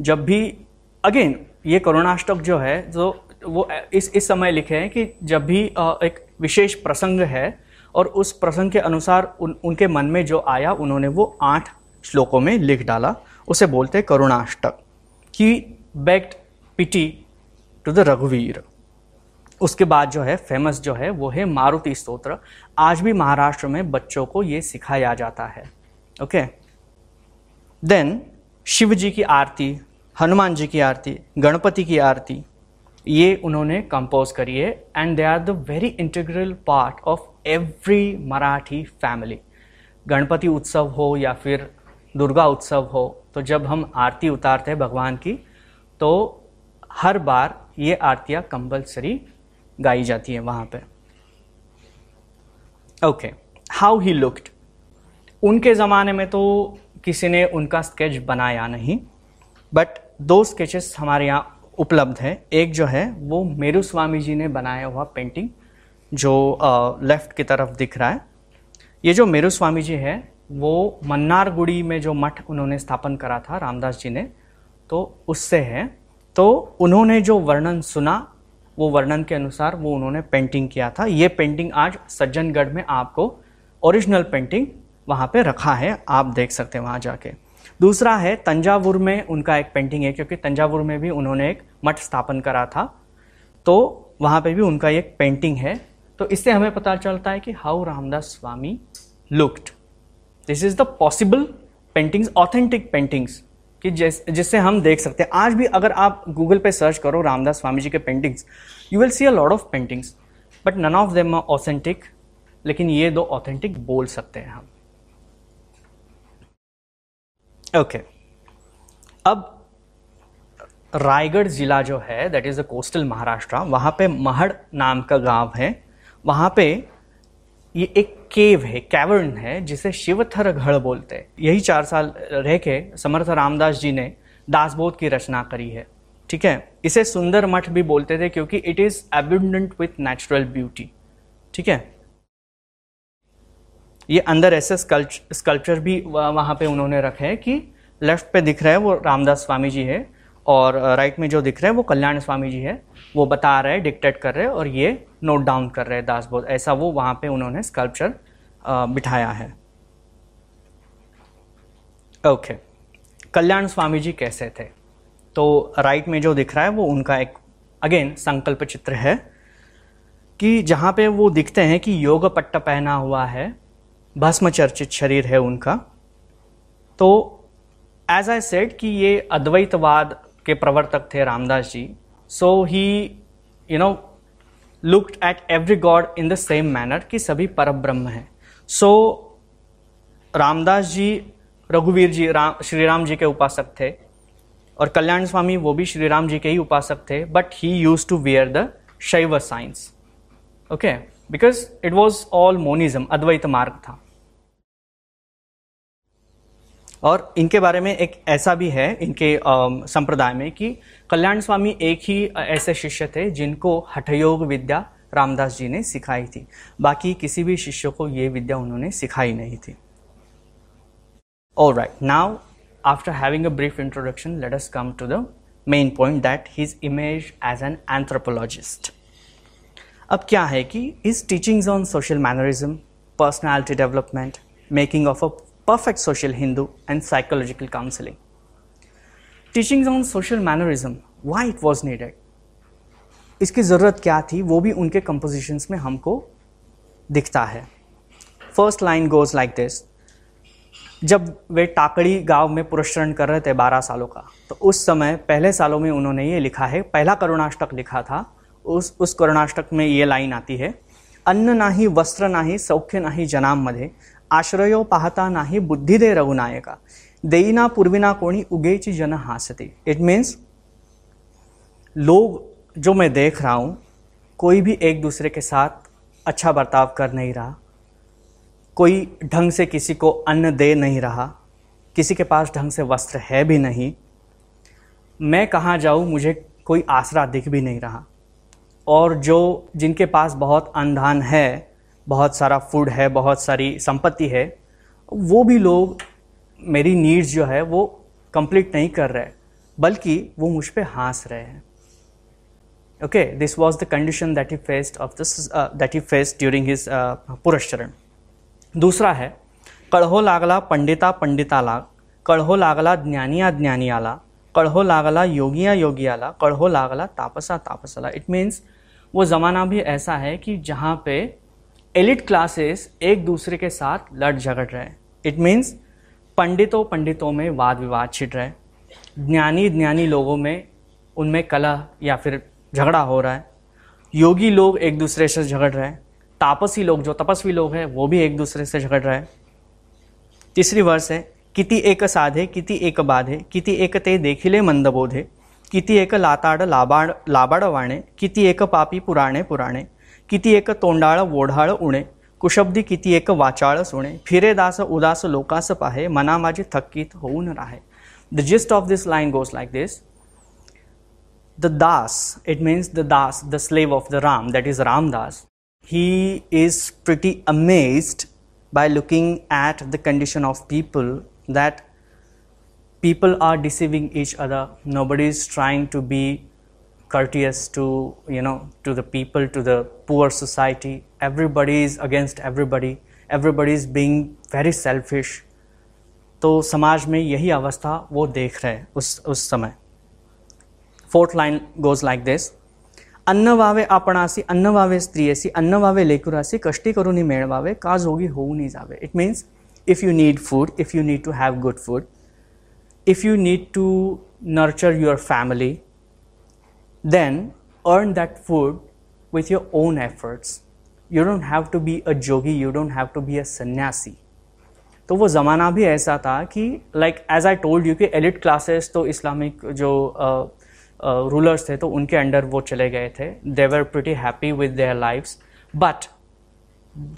जब भी अगेन ये करुणाष्टक जो है, जो, वो इस इस समय लिखे हैं कि जब भी एक विशेष प्रसंग है और उस प्रसंग के अनुसार उन, उनके मन में जो आया, उन्होंने वो आठ श्लोकों में लिख डाला। उसे बोलते करुणाष्टक। की बेक्ट पिटी टू द रघुवीर उसके बाद जो है फ़ेमस जो है, वो है मारुति स्तोत्र। आज भी महाराष्ट्र में बच्चों को ये सिखाया जाता है। ओके देन शिव जी की आरती, हनुमान जी की आरती, गणपति की आरती, ये उन्होंने कंपोज करी है। And they are the very integral part of every Marathi family Ganpati Utsav हो या फिर दुर्गा उत्सव हो तो जब हम आरती उतारते हैं भगवान की तो हर बार ये आरतियाँ कंपल्सरी गाई जाती है वहाँ पे। ओके हाउ ही लुक्ड उनके ज़माने में तो किसी ने उनका स्केच बनाया नहीं बट दो स्केचेस हमारे यहाँ उपलब्ध है। एक जो है, वो मेरू स्वामी जी ने बनाया हुआ पेंटिंग जो लेफ़्ट की तरफ़ दिख रहा है। ये जो मेरू स्वामी जी है, वो मन्नारगुड़ी में जो मठ उन्होंने स्थापन करा था, रामदास जी ने तो उससे है। तो उन्होंने जो वर्णन सुना, वो वर्णन के अनुसार वो उन्होंने पेंटिंग किया था। ये पेंटिंग आज सज्जनगढ़ में आपको ओरिजिनल पेंटिंग वहाँ पे रखा है। आप देख सकते हैं वहाँ जाके। दूसरा है, तंजावुर में उनका एक पेंटिंग है, क्योंकि तंजावुर में भी उन्होंने एक मठ स्थापन करा था। तो वहाँ पे भी उनका एक पेंटिंग है। तो इससे हमें पता चलता है कि how Ramdas Swami looked this is the possible paintings authentic paintings कि जिस, जिससे हम देख सकते हैं। आज भी अगर आप गूगल पे सर्च करो रामदास स्वामी जी के paintings you will see a lot of paintings but none of them are authentic लेकिन ये दो ऑथेंटिक बोल सकते हैं हम। Okay okay. अब, रायगढ़ ज़िला जो है that is the coastal Maharashtra वहाँ पे महड़ नाम का गाँव है। वहाँ पे ये एक केव है कैवर्न है, जिसे शिवथर गढ़ बोलते हैं। यही चार साल रह के समर्थ रामदास जी ने दासबोध की रचना करी है। ठीक है? इसे सुंदर मठ भी बोलते थे क्योंकि it is evident with natural beauty ठीक है? ये अंदर ऐसे स्कल्पचर भी वहाँ पे उन्होंने रखे हैं कि लेफ़्ट पे दिख रहा है, वो रामदास स्वामी जी है और राइट में जो दिख रहा है, वो कल्याण स्वामी जी है। वो बता रहे हैं डिक्टेट कर रहे हैं और ये नोट डाउन कर रहे हैं दासबोध ऐसा वो वहाँ पे उन्होंने स्कल्पचर बिठाया है। Okay okay. कल्याण स्वामी जी कैसे थे? तो राइट में जो दिख रहा है वो उनका एक अगेन संकल्प चित्र है कि जहाँ पे वो दिखते हैं कि योग पट्टा पहना हुआ है, भस्म चर्चित शरीर है उनका। तो एज आई सेड कि ये अद्वैतवाद के प्रवर्तक थे Ramdas ji. So he you know looked at every god in the same manner कि सभी पर ब्रह्म हैं। सो so, रामदास जी रघुवीर जी राम श्री राम जी के उपासक थे और कल्याण स्वामी वो भी श्री राम जी के ही उपासक थे but he use to wear the Shaiva signs. Okay because it was all monism Advaita मार्ग था। और इनके बारे में एक ऐसा भी है, इनके संप्रदाय में कि कल्याण स्वामी एक ही ऐसे शिष्य थे जिनको हठयोग विद्या रामदास जी ने सिखाई थी। बाकी किसी भी शिष्य को ये विद्या उन्होंने सिखाई नहीं थी। और right now after having a brief introduction let us come to the main point that his image as an anthropologist अब क्या है कि his teachings on social mannerism personality development making of a perfect social Hindu and psychological counseling. Teachings on social mannerism, why it was needed? इसकी ज़रूरत क्या थी वो भी उनके कंपोजिशंस में हमको दिखता है first line goes like this जब वे टाकड़ी गाँव में पुरस्करण कर रहे थे बारह सालों का तो उस समय पहले सालों में उन्होंने ये लिखा है पहला करुणाष्टक लिखा था उस उस करुणाष्टक में ये लाइन आती है अन्न नाही वस्त्र नाही सौख्य नाही जनामध्ये आश्रयो पाहता नाही बुद्धि दे रघुनायका. देईना पूर्विना कोणी उगेची जन हासते. इट मीन्स लोग जो मैं देख रहा हूँ, कोई भी एक दूसरे के साथ अच्छा बर्ताव कर नहीं रहा, कोई ढंग से किसी को अन्न दे नहीं रहा, किसी के पास ढंग से वस्त्र है भी नहीं, मैं कहाँ जाऊँ मुझे कोई आसरा दिख भी नहीं रहा. और जो जिनके पास बहुत अनधान है बहुत सारा फ़ूड है, बहुत सारी संपत्ति है, वो भी लोग मेरी नीड्स जो है वो कंप्लीट नहीं कर रहे, बल्कि वो मुझ पर हंस रहे हैं। Okay this was the condition that he faced of this that that he during his पुरस्चरण दूसरा है कड़हो लागला पंडिता पंडिता लाग कळहो लागला ज्ञानिया ज्ञानियाला कळहो लागला योगिया योगियाला कळहो लागला तापसा तापसाला। इट मीन्स वो ज़माना भी ऐसा है कि जहाँ पे एलिट क्लासेस एक दूसरे के साथ लड़ झगड़ रहे हैं। इट मीन्स पंडितों पंडितों में वाद विवाद छिट रहे ज्ञानी ज्ञानी लोगों में उनमें कलह या फिर झगड़ा हो रहा है। योगी लोग एक दूसरे से झगड़ रहे हैं। तापसी लोग जो तपस्वी लोग हैं, वो भी एक दूसरे से झगड़ रहे हैं। तीसरी वर्ष है, किति एक साधे, किति एक बाधे, किति एक ते देखिले मंदबोधे, किति एक लाताड लाबाड लाबाड वाणे, किती एक पापी पुराणे पुराणे। किती एक तोंडाळ वोढाळ उणे कुशब्दी किती एक वाचाळ सुणे फिरे दास उदास लोकास पाहे मना माझी थक्कीत होऊन राहे the gist of this line goes like this the Das, it means the Das, the slave of the Ram, that is Ramdas, he is pretty amazed by looking at the condition of people that people are deceiving each other. Nobody is trying to be courteous to, you know, to the people, to the poor society. Everybody is against everybody. Everybody is being very selfish. तो समाज में यही अवस्था वो देख रहे हैं उस उस समय। Fourth line goes like this अन्न वावे आपणासी अन्न वावे स्त्रियसी अन्न वावे लेकुरासी, कष्टी करून मेळवावे का जोगी होऊन जावे। It means if you need food if you need to have good food if you need to nurture your family then earn that food with your own efforts. You don't have to be a jogi, you don't have to be a sannyasi. तो वो ज़माना भी ऐसा था कि like as I told you कि elite classes तो Islamic जो uh, रूलर्स थे तो उनके अंडर वो चले गए थे they were pretty happy with their lives but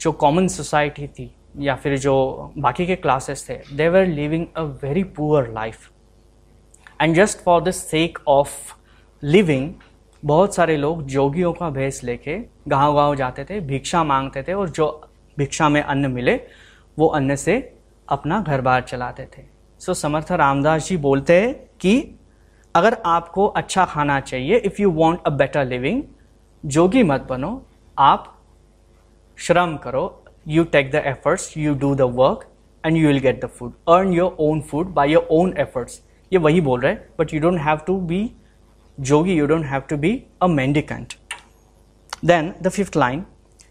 जो कॉमन सोसाइटी थी या फिर जो बाकी के क्लासेस थे they were living a very poor life and just for the sake of living बहुत सारे लोग जोगियों का भेस लेके गाँव गाँव जाते थे भिक्षा मांगते थे और जो भिक्षा में अन्न मिले वो अन्न से अपना घर बार चलाते थे। सो so, समर्थ रामदास जी बोलते हैं कि अगर आपको अच्छा खाना चाहिए if you want a better living जोगी मत बनो आप श्रम करो you take the efforts you do the work and you will get the food earn your own food by your own efforts ये वही बोल रहे हैं but you don't have to be jogi you don't have to be a mendicant then the fifth line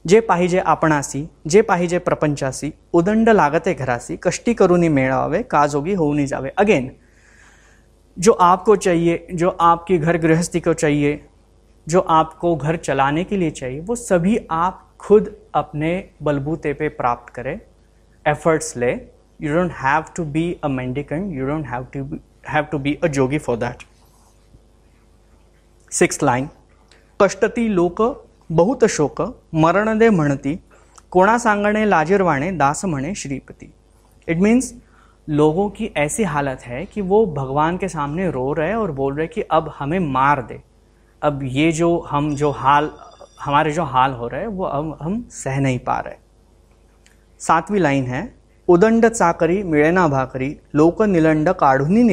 जे पाहिजे आपणासी जे पाहिजे प्रपंचासी उदंड लागते घरासी कष्टी करूनी मेळावे काजोगी होऊनी जावे अगेन जो आपको चाहिए जो आपकी घर गृहस्थी को चाहिए जो आपको घर चलाने के लिए चाहिए वो सभी आप खुद अपने बलबूते पे प्राप्त करें एफर्ट्स ले you don't have to be a mendicant you don't have to have to be a jogi for that six line कष्टती लोक, बहुत शोक, मरण दे म्हणती, कोणा सांगणे लाजीरवाणे, दास म्हणे श्रीपति. इट मीन्स लोगों की ऐसी हालत है कि वो भगवान के सामने रो रहे और बोल रहे कि अब हमें मार दे। अब ये जो हम, जो हाल, हमारे जो हाल हो रहे हैं वो अब हम सह नहीं पा रहे। सातवीं लाइन है, उदंड चाकरी, मिळेना भाकरी, लोक निलंड काढूनी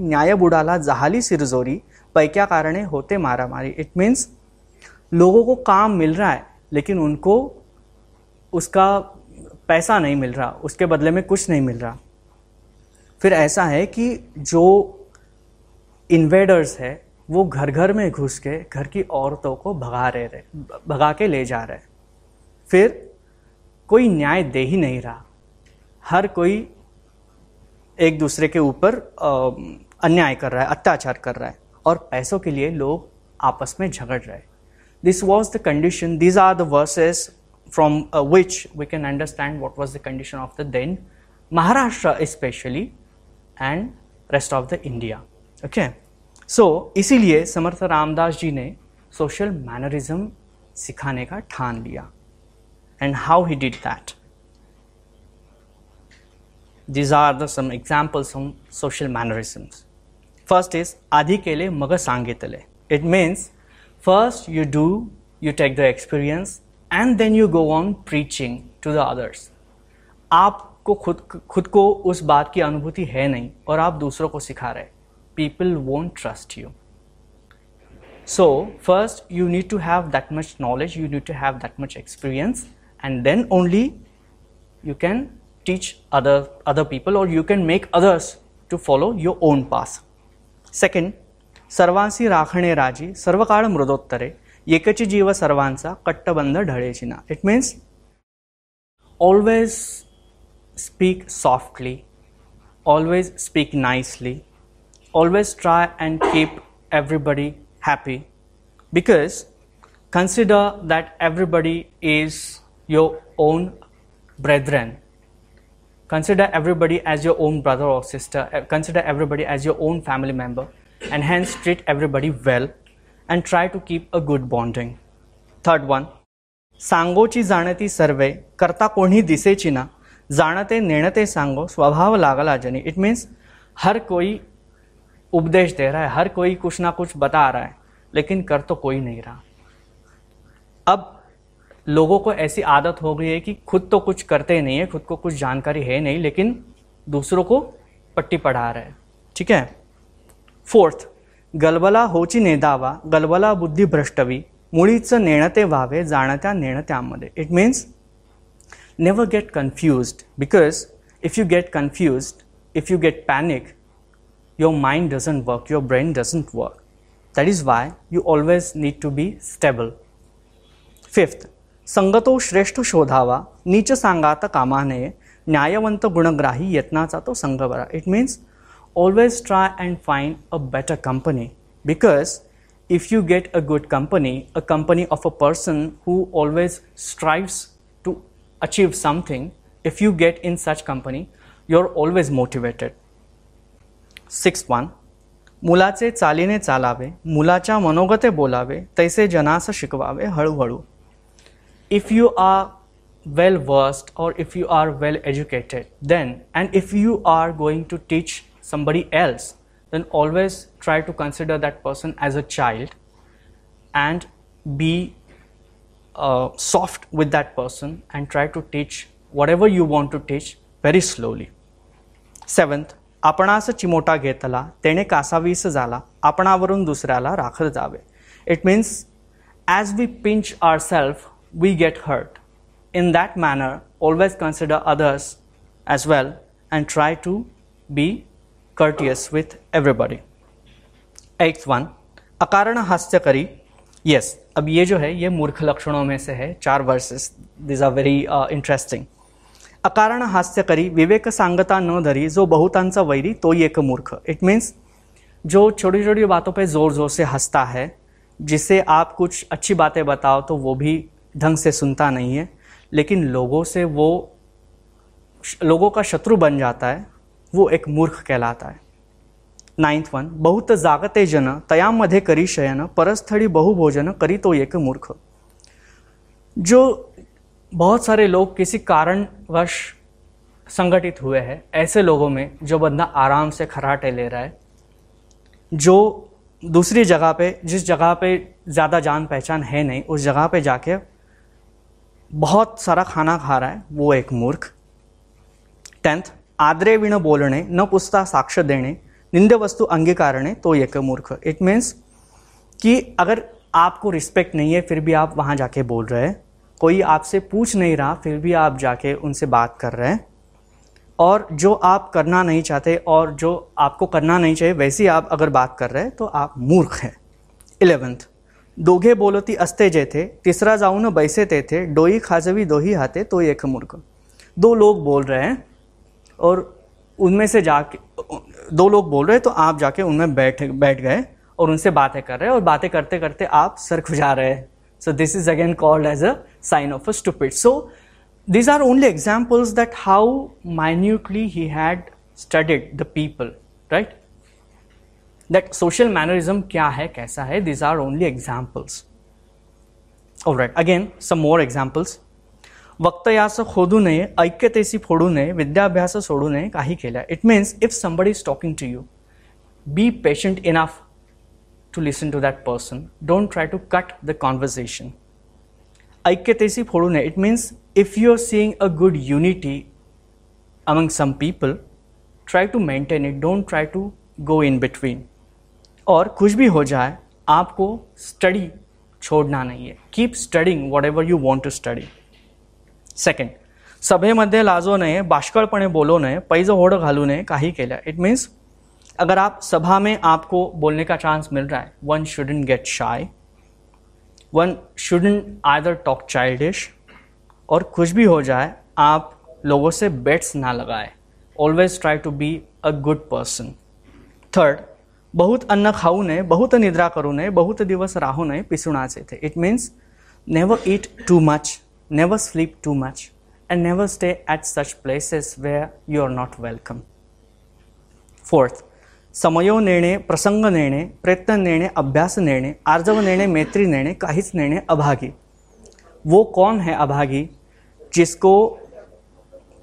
न्याय बुडाला जहाली सिरजोरी पैक्या कारणे होते मारा मारी इट मीन्स लोगों को काम मिल रहा है, लेकिन उनको उसका पैसा नहीं मिल रहा, उसके बदले में कुछ नहीं मिल रहा। फिर ऐसा है कि जो इन्वेडर्स है, वो घर घर में घुस के घर की औरतों को भगा रहे रहे, भगा के ले जा रहे फिर कोई न्याय दे ही नहीं रहा। हर कोई एक दूसरे के ऊपर अन्याय कर रहा है, अत्याचार कर रहा है। और पैसों के लिए लोग आपस में झगड़ रहे। This was the condition these are the verses from which we can understand what was the condition of the then Maharashtra specially and rest of the India okay so इसीलिए समर्थ रामदास जी ने सोशल मैनरिज्म सिखाने का ठान लिया। And how he did that these are the some examples of social mannerisms. first is आधी केले मग सांगितले it means first you do you take the experience and then you go on preaching to the others आप आपको खुद खुद को उस बात की अनुभूति है नहीं और आप दूसरों को सिखा रहे people won't trust you so first you need to have that much knowledge you need to have that much experience and then only you can teach other other people or you can make others to follow your own path second सर्वांशी राखणे राज़ी सर्व काळ मृदोत्तरे, एकची जीव सर्वांचा कट्टबंध ढळेची it means always speak softly always speak nicely always try and keep everybody happy because consider that everybody is your own brethren. Consider everybody as your own brother or sister. Uh, consider everybody as your own family member. And hence treat everybody well and try to keep a good bonding. Third one, सांगोची जाणती सर्वे करता कोणी दिसेची ना जाणते नेणते सांगो स्वभाव लागला जनी इट मीन्स हर कोई उपदेश दे रहा है हर कोई कुछ ना कुछ बता रहा है लेकिन कर तो कोई नहीं रहा अब लोगों को ऐसी आदत हो गई है कि खुद तो कुछ करते नहीं है, खुद को कुछ जानकारी है नहीं, लेकिन दूसरों को पट्टी पढ़ा रहे हैं। ठीक है? फोर्थ गलबला होची नेदावा, गलबला बुद्धी भ्रष्टवी, मुळीचं नेणते व्हावे जाणत्या नेणत्यामध्ये it means never get confuse because if you get confuse if you get panic your mind doesn't work your brain doesn't work that is why you always need to be stable fifth संगतो श्रेष्ठ शोधावा नीच सांगात कामाने न्यायवंत गुणग्राही यत्नाचा तो संघ बरा. It means always try and find a better company because if you get a good company a company of a person who always strives to achieve something if you get in such company you are always motivated six one मुलाचे चालीने चालावे मुलाच्या मनोगते बोलावे तैसे जनास शिकवावे हळूहळू. if you are well versed or if you are well educated then and if you are going to teach somebody else then always try to consider that person as a child and be uh, soft with that person and try to teach whatever you want to teach very slowly seventh आपणास चिमोटा घेतला तेणे कासावीस झाला आपणावरून दुसऱ्याला राखत जावे it means as we pinch our self we get hurt. In that manner, always consider others as well and try to be courteous with everybody. Eighth one, अकारण हास्य करी यस अब ये जो है ये मूर्ख लक्षणों में से है चार verses this are very interesting अकारण हास्य करी विवेक सांगता न धरी जो बहुतांचा वैरी तो ही एक मूर्ख इट मीन्स जो छोटी छोटी बातों पे ज़ोर ज़ोर से हंसता है जिसे आप कुछ अच्छी बातें बताओ तो वो भी ढंग से सुनता नहीं है, लेकिन लोगों से वो लोगों का शत्रु बन जाता है, वो एक मूर्ख कहलाता है। नाइन्थ वन, बहुत जागते जन तयाम तयामध्ये करी शयन परस्थळी बहुभोजन करी तो एक मूर्ख। जो बहुत सारे लोग किसी कारणवश संगठित हुए हैं, ऐसे लोगों में जो बंदा आराम से खराटे ले रहा है, जो दूसरी जगह पे, जिस जगह पे ज़्यादा जान पहचान है नहीं, उस जगह पे जाके बहुत सारा खाना खा रहा है, वो एक मूर्ख। टेंथ, आदरे विण बोलने न पुसता साक्ष देने निंद वस्तु अंगीकारणे तो एक मूर्ख। इट मीन्स कि अगर आपको रिस्पेक्ट नहीं है, फिर भी आप वहाँ जाके बोल रहे हैं। कोई आपसे पूछ नहीं रहा, फिर भी आप जाके उनसे बात कर रहे हैं। और जो आप करना नहीं चाहते, और जो आपको करना नहीं चाहिए, वैसी आप अगर बात कर रहे हैं तो आप मूर्ख हैं। इलेवेंथ दोघे बोलती असते जेथे, तीसरा जाऊन बैसे तेथे, डोई खाजवी दो ही हाथे तो एक मूर्ख। दो लोग बोल रहे हैं, और उनमें से जाके, दो लोग बोल रहे हैं तो आप जाके उनमें बैठ बैठ गए, और उनसे बातें कर रहे हैं, और बातें करते करते आप सर खुजा रहे हैं। So this is again called as a sign of a stupid so these are only examples that how minutely he had studied the people, right? That social mannerism क्या है, कैसा है दिज आर ओनली एग्जाम्पल्स और right again some more examples वक्तयास खोदू नये, ऐक्यतेसी फोडू नये, विद्याभ्यास सोडू नये, काही केल्या. It means if somebody is talking to you be patient enough to listen to that person don't try to cut the conversation ऐक्यतेसी फोडू नये. It means if you are seeing a good unity among some people try to maintain it don't try to go in between और कुछ भी हो जाए, आपको study छोड़ना नहीं है। Keep studying whatever you want to study second सभेमध्ये लाजो नये बाष्कळपणे बोलो नये पैज होड घालू नये काही केल्या इट मीन्स अगर आप सभा में आपको बोलने का चांस मिल रहा है one student get shy one student other talk childish और कुछ भी हो जाए, आप लोगों से बेट्स ना लगाए. Always try to be a good person third बहुत अन्न खाऊ नये, बहुत निद्रा करू नये, बहुत दिवस राहू नये पिसुणाचे थे it means never eat too much never sleep too much and never stay at such places where you are not welcome. Fourth समयो निर्णय, प्रसंग निर्णय, प्रयत्न निर्णय, अभ्यास निर्णय, आर्जव निर्णय, मैत्री निर्णय, काहीच निर्णय अभागी वो कौन है अभागी जिसको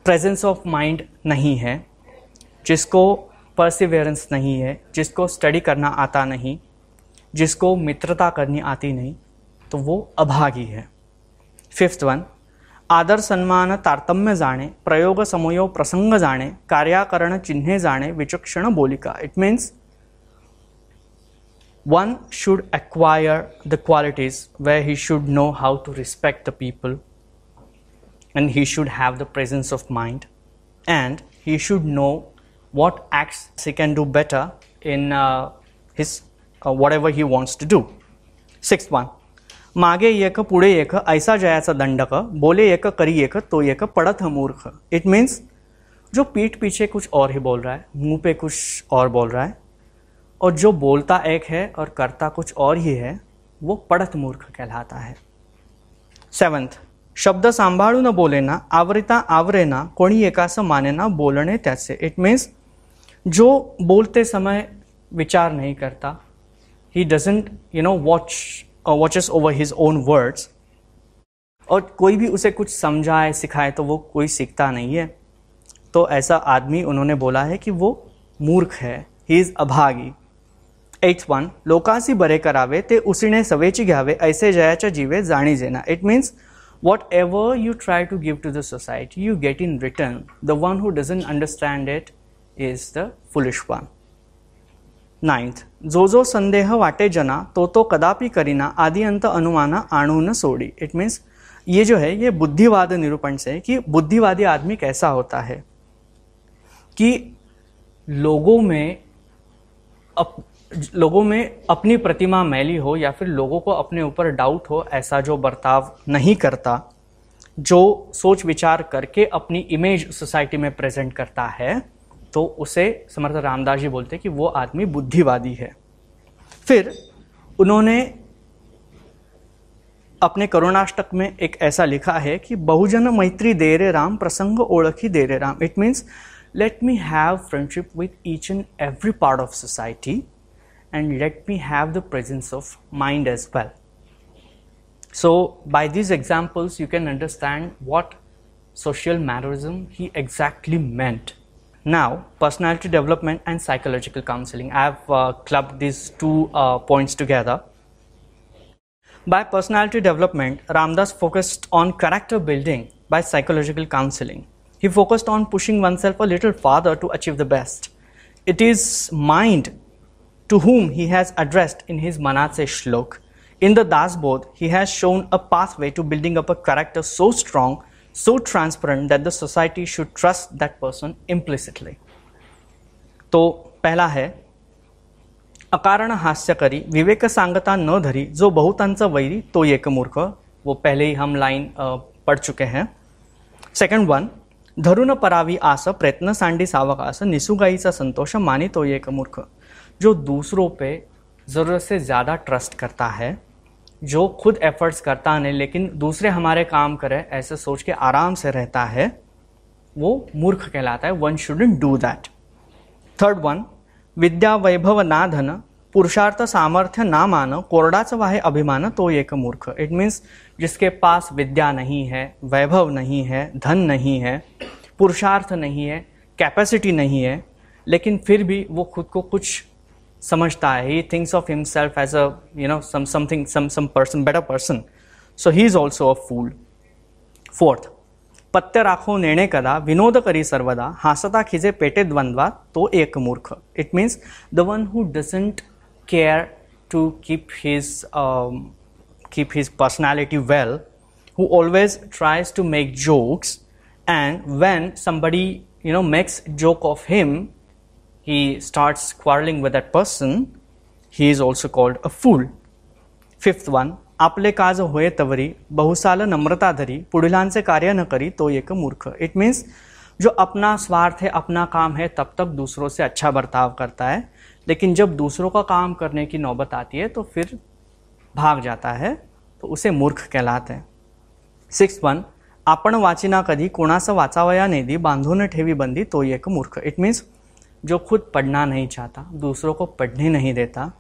प्रेजेंस ऑफ़ माइंड नहीं है, जिसको परसिवियरेंस नहीं है, जिसको स्टडी करना आता नहीं, जिसको मित्रता करनी आती नहीं तो वो अभागी है। फिफ्थ वन आदर सम्मान तारतम्य जाने, प्रयोग, समय, प्रसंग जाने, कार्याकरण, चिन्ह जाने, विचक्षण, बोलिका। It means one should acquire the qualities way he should know how to respect the people and he should have the presence of mind and he should know what acts he can do better in uh, his uh, whatever he wants to do. Sixth one. मागे एक पुढे एक ऐसा जयाचा दंडक बोले एक करी एक तो एक पड़त मूर्ख. इट मीन्स जो पीठ पीछे कुछ और ही बोल रहा है मुँह पे कुछ और बोल रहा है और जो बोलता एक है और करता कुछ और ही है वो पड़त मूर्ख कहलाता है. सेवंथ शब्द सांभाळू न बोले ना आवरिता आवरे ना कोणी एकास माने ना बोलने त्याचे. इट मीन्स जो बोलते समय विचार नहीं करता he doesn't you know watch watches over his own words और कोई भी उसे कुछ समझाए, सिखाए तो वो कोई सीखता नहीं है। तो ऐसा आदमी उन्होंने बोला है कि वो मूर्ख है। ही इज़ अभागी। एट वन लोकांसी बरे करावे, ते उसीने सवेची घ्यावे, ऐसे जयाच्या जीवे जाणी जेना। It means whatever you try to give to the society you get in return the one who doesn't understand it the foolish one ninth जो जो संदेह वाटे जना तो तो कदापि करीना आदि अंत अनुमाना आणु न सोड़ी. इट मीन्स ये जो है ये बुद्धिवाद निरूपण से कि बुद्धिवादी आदमी कैसा होता है। कि लोगों में अप, लोगों में अपनी प्रतिमा मैली हो या फिर लोगों को अपने ऊपर डाउट हो ऐसा जो बर्ताव नहीं करता जो सोच विचार करके अपनी इमेज सोसाइटी में प्रेजेंट करता है तो उसे समर्थ रामदास जी बोलते कि वो आदमी बुद्धिवादी है। फिर उन्होंने अपने करुणाष्टक में एक ऐसा लिखा है कि बहुजन मैत्री दे रे राम, प्रसंग ओळखी दे रे Ram. It means let me have friendship with each and every part of society and let me have the presence of mind as well so by these examples you can understand what social mannerism he exactly meant. Now, personality development and psychological counseling. I have uh, clubbed these two uh, points together. By personality development, Ramdas focused on character building by psychological counseling. He focused on pushing oneself a little farther to achieve the best. It is mind to whom he has addressed in his Manase Shlok. In the Das Bodh, he has shown a pathway to building up a character so strong so transparent that the society should trust that person implicitly. तो पहला है अकारण हास्य करी विवेक सांगता न धरी जो बहुतांचा वैरी तो एक मूर्ख वो पहले ही हम लाइन पढ़ चुके हैं सेकंड वन धरुन परावी आस प्रयत्न सांडी आस निसुगाईचा संतोष मानी तो एक मूर्ख जो दूसरों पे ज़रूरत से ज़्यादा ट्रस्ट करता है जो खुद एफर्ट्स करता नहीं, लेकिन दूसरे हमारे काम करें, ऐसे सोच के आराम से रहता है, वो मूर्ख कहलाता है। One shouldn't do that third one विद्या वैभव ना धन पुरुषार्थ सामर्थ्य ना मान, कोरडाच वाहे अभिमान तो एक मूर्ख। इट मीन्स जिसके पास विद्या नहीं है, वैभव नहीं है, धन नहीं है, पुरुषार्थ नहीं है कैपेसिटी नहीं है, लेकिन फिर भी वो खुद को कुछ समझता है। He thinks of himself as a you know some something some some person better person so he is also a fool fourth पत्य राखो नेणे कदा विनोद करी सर्वदा हासता खिजे पेटे द्वंद्वा तो एक मूर्ख। It means the one who doesn't care to keep his keep his personality well who always tries to make jokes, and when somebody you know makes joke of him, he starts quarreling with that person, he is also called a fool. Fifth one, आपले काज होय तवरी बहुसाल नम्रता धरी पुढिलांचे कार्य न करी तो एक मूर्ख. It means जो अपना स्वार्थ है अपना काम है तब तक दूसरों से अच्छा बर्ताव करता है. लेकिन जब दूसरों का काम करने की नौबत आती है तो फिर भाग जाता है तो उसे मूर्ख कहलाते हैं. सिक्स वन आपण वाचिना कधी कोणाचं वाचावया नेदी बांधून ठेवी बंदी तो एक मूर्ख. इट मीन्स जो खुद पढ़ना नहीं चाहता, दूसरों को पढ़ने नहीं देता,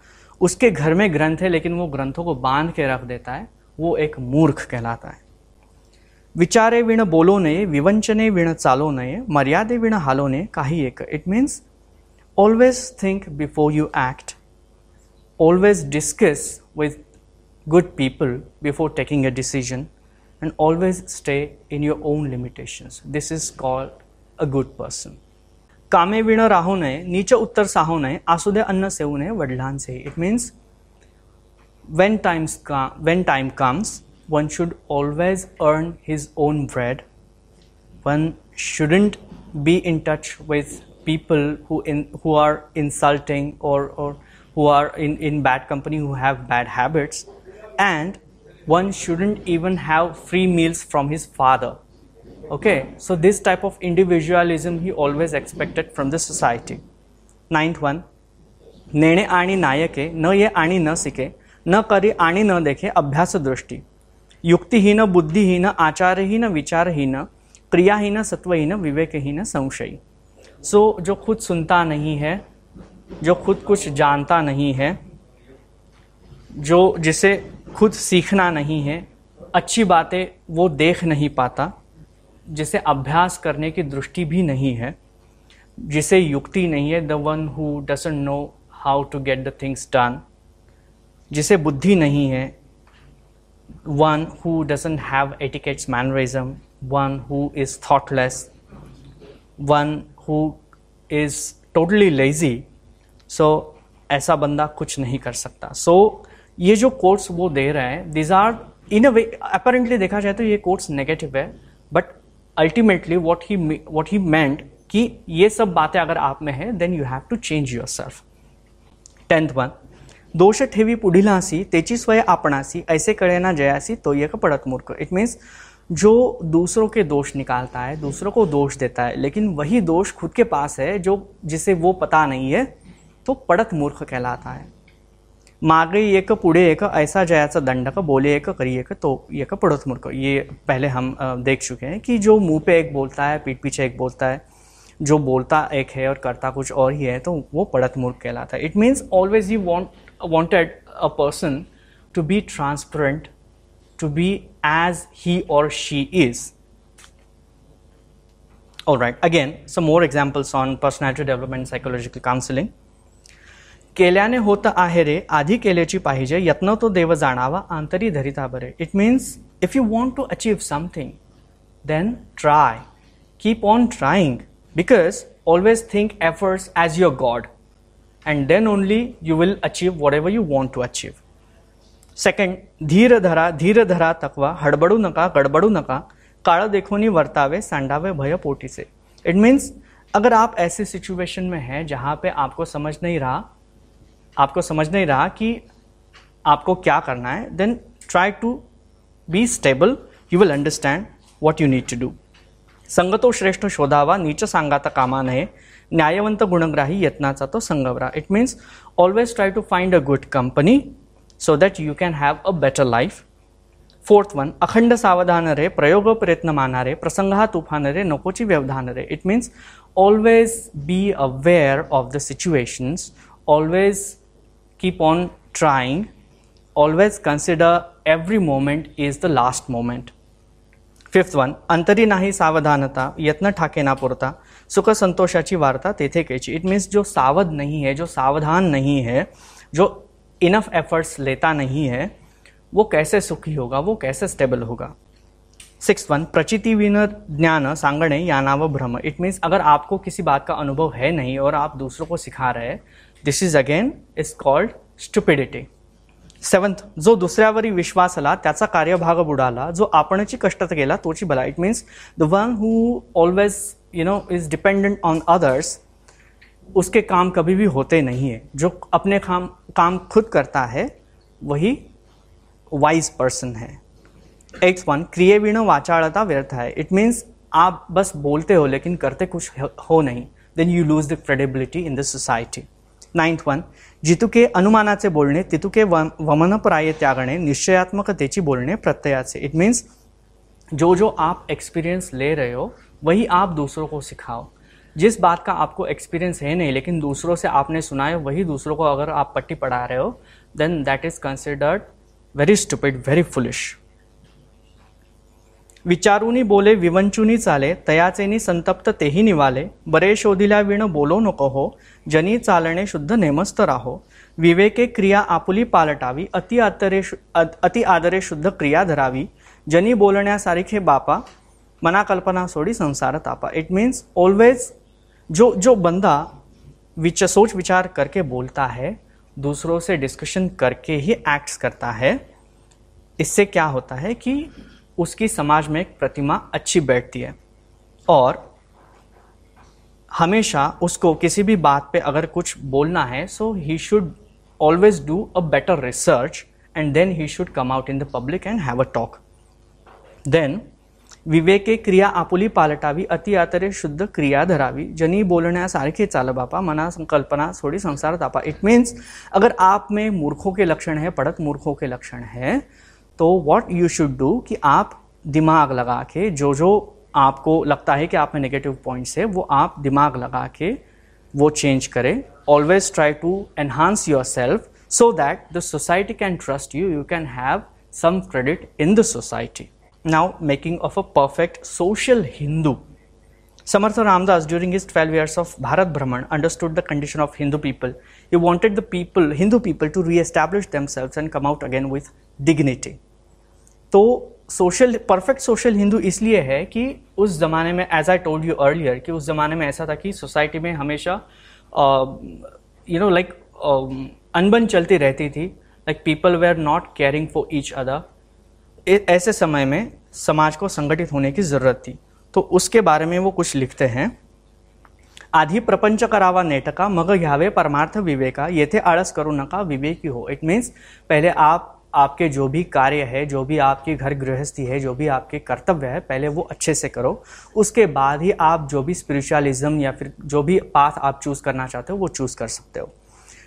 उसके घर में ग्रंथ है, लेकिन वो ग्रंथों को बाँध के रख देता है, वो एक मूर्ख कहलाता है। विचारे विण बोलो नये, विवंचने विण चालो नये, मर्यादे विण हालो नये, काही एक। It means always think before you act always discuss with good people before taking a decision and always stay in your own limitations this is called a good person कामे विण राहू नये नीच उत्तर साहू नये आसुदे अन्न सेवू नये वडिलांचे इट मीन्स वेन टाइम्स का when time comes one should always earn his own bread one shouldn't be in touch with people who in who are insulting or or who are in in bad company who have bad habits and one shouldn't even have free meals from his father Okay, so this type of individualism he always expected from the society. Ninth one, नेणे आणि Nike न ये आणि न सिके न करे आणि न देखे अभ्यास दृष्टी युक्तिहीन बुद्धिहीन आचारहीन विचारहीन क्रियाहीन सत्वहीन विवेकहीन संशयी सो so, जो खुद सुनता नहीं है जो खुद कुछ जानता नहीं है जो जिसे खुद सीखना नहीं है अच्छी बातें वो देख नहीं पाता जिसे अभ्यास करने की दृष्टि भी नहीं है जिसे युक्ति नहीं है the one who doesn't know how to get the things done जिसे बुद्धि नहीं है one who doesn't have etiquettes mannerism one who is thoughtless one who is totally lazy so ऐसा बंदा कुछ नहीं कर सकता। सो so, ये जो कोर्स वो दे रहे हैं these are in a way apparently देखा जाए तो ये कोर्स नेगेटिव है but ultimately what he what he meant कि ये सब बातें अगर आप में है then you have to change your self tenth one दोष ठेवी पुढिलासी, तेची स्वय आपणासी, ऐसे कड़ेना जयासी तो यह पड़त मूर्ख. इट मीन्स जो दूसरों के दोष निकालता है, दूसरों को दोष देता है, लेकिन वही दोष खुद के पास है, जो जिसे वो पता नहीं है तो पड़त मूर्ख कहलाता है. मागे एक पुढे एक ऐसा जयाचा दंडक बोले एक करी एक तो एक पड़ोस मूर्ख। ये पहले हम देख चुके हैं कि जो मुँह पे एक बोलता है पीठ पीछे एक बोलता है जो बोलता एक है और करता कुछ और ही है तो वो पड़त मूर्ख कहलाता है। It means always you want wanted a person to be transparent to be as he और she is All right, again, some more examples on personality development psychological counseling. केल्याने होत आहे रे, आधी केल्याची पाहिजे, यत्न तो देव जाणावा, आंतरी धरिता बरे. It means if you want to achieve something then try keep on trying because always think efforts as your god and then only you will achieve whatever you want to achieve second धीर धरा धीर धरा तकवा, हडबडू नका, गडबडू नका. काळ देखोनी वर्तावे, सांडावे, भय पोटीचे it means अगर आप ऐसी सिचुएशन में हैं जहाँ पे आपको समझ नहीं रहा आपको समझ नहीं रहा कि आपको क्या करना है then try to be stable you will understand what you need to do संगतो श्रेष्ठ शोधावा, नीच सांगाता कामा नये न्यायवंत गुणग्राही यत्नाचा तो संगवरा. It means always try to find a good company so that you can have a better life fourth one अखंड सावधान रे प्रयोग प्रयत्न मानारे प्रसंगा तुफान रे नकोची व्यवधान रे it means always be aware of the situations always keep on trying, always consider every moment is the last moment. Fifth one अंतरी नाही सावधानता, यत्न ठाके ना पुरता, सुख संतोषाची वार्ता तेथे कैची. इट मीन्स जो सावध नहीं है, जो सावधान नहीं है, जो इनफ एफर्ट्स लेता नहीं है, वो कैसे सुखी होगा, वो कैसे स्टेबल होगा? सिक्स वन प्रचिति विन ज्ञान सांगणे या नाव भ्रम. इट मीन्स अगर आपको किसी बात का अनुभव है नहीं और आप दूसरों को सिखा रहे this is again is called stupidity seventh जो दुसऱ्यावरी विश्वास आला, त्याचा कार्यभाग बुडाला, जो आपणची कष्टात गेला, तोची बला it means the one who always you know is dependent on others उसके काम कभी भी होते नहीं है. जो अपने काम काम खुद करता है, वही वाइज पर्सन है. एक्स वन क्रिय विण वाचाड़ता व्यर्थ है. इट मीन्स आप बस बोलते हो, लेकिन करते कुछ हो नहीं. Then you lose the credibility in the society ninth one, जितुके अनुमानाचे बोलणे, तितुके वमनप्राय त्यागणे, निश्चयात्मकतेची बोलणे प्रत्ययाचे. इट मीन्स जो जो आप एक्सपीरियंस ले रहे हो, वही आप दूसरों को सिखाओ. जिस बात का आपको एक्सपीरियंस है नहीं, लेकिन दूसरों से आपने सुना है, वही दूसरों को अगर आप पट्टी पढ़ा रहे हो then that is considered very stupid very foolish विचारूनी बोले, विवंचुनी चाले, तयाचेनी संतप्त तेही निवाले, बरे शोधिल्या विण बोलो नको हो, जनी चालणे शुद्ध नेमस्त राहो. विवेके क्रिया आपुली पालटावी, अति आतरे अति आदरे शुद्ध क्रिया धरावी. जनी बोलण्यासारखे बापा मना कल्पना सोडी संसार तापा. इट मीन्स ऑलवेज जो जो बंदा विच, सोच विचार करके बोलता है, दूसरों से डिस्कशन करके ही एक्ट्स करता है, इससे क्या होता है कि उसकी समाज में एक प्रतिमा अच्छी बैठती है। और हमेशा उसको किसी भी बात पे अगर कुछ बोलना है so he should always do a better research and then he should come out in the public and have a talk then विवेके क्रिया आपुली पालटावी, अति आतरे शुद्ध क्रिया धरावी। जनी बोलण्यासारखे चाल बापा, मना संकल्पना थोड़ी संसार तापा। इट मीन्स अगर आप में मूर्खों के लक्षण है, पढ़त मूर्खों के लक्षण है तो वॉट यू शुड डू कि आप दिमाग लगा के, जो जो आपको लगता है कि आप में नेगेटिव पॉइंट्स है, वो आप दिमाग लगा के वो चेंज करें। Always try to enhance your self so that the society can trust you you can have some credit in the society now making of a perfect social Hindu Samarth Ramdas during is twelve years of Bharat भ्रमण understood the condition of Hindu people He wanted the people, Hindu people, to re-establish themselves and come out again with dignity. तो social perfect social Hindu इसलिए है कि उस ज़माने में as I told you earlier कि उस ज़माने में ऐसा था कि सोसाइटी में हमेशा यू नो लाइक अनबन चलती रहती थी। Like people were not caring for each other ऐसे समय में समाज को संगठित होने की ज़रूरत थी। तो उसके बारे में वो कुछ लिखते हैं। आधी प्रपंच करावा नेटका, मग घ्यावे परमार्थ विवेका, येथे आळस करू नका, विवेकी हो. इट मीन्स पहले आप, आपके जो भी कार्य है, जो भी आपकी घर गृहस्थी है, जो भी आपके कर्तव्य है, पहले वो अच्छे से करो। उसके बाद ही आप जो भी स्पिरिचुअलिज्म या फिर जो भी पाथ आप चूज़ करना चाहते हो, वो चूज़ कर सकते हो।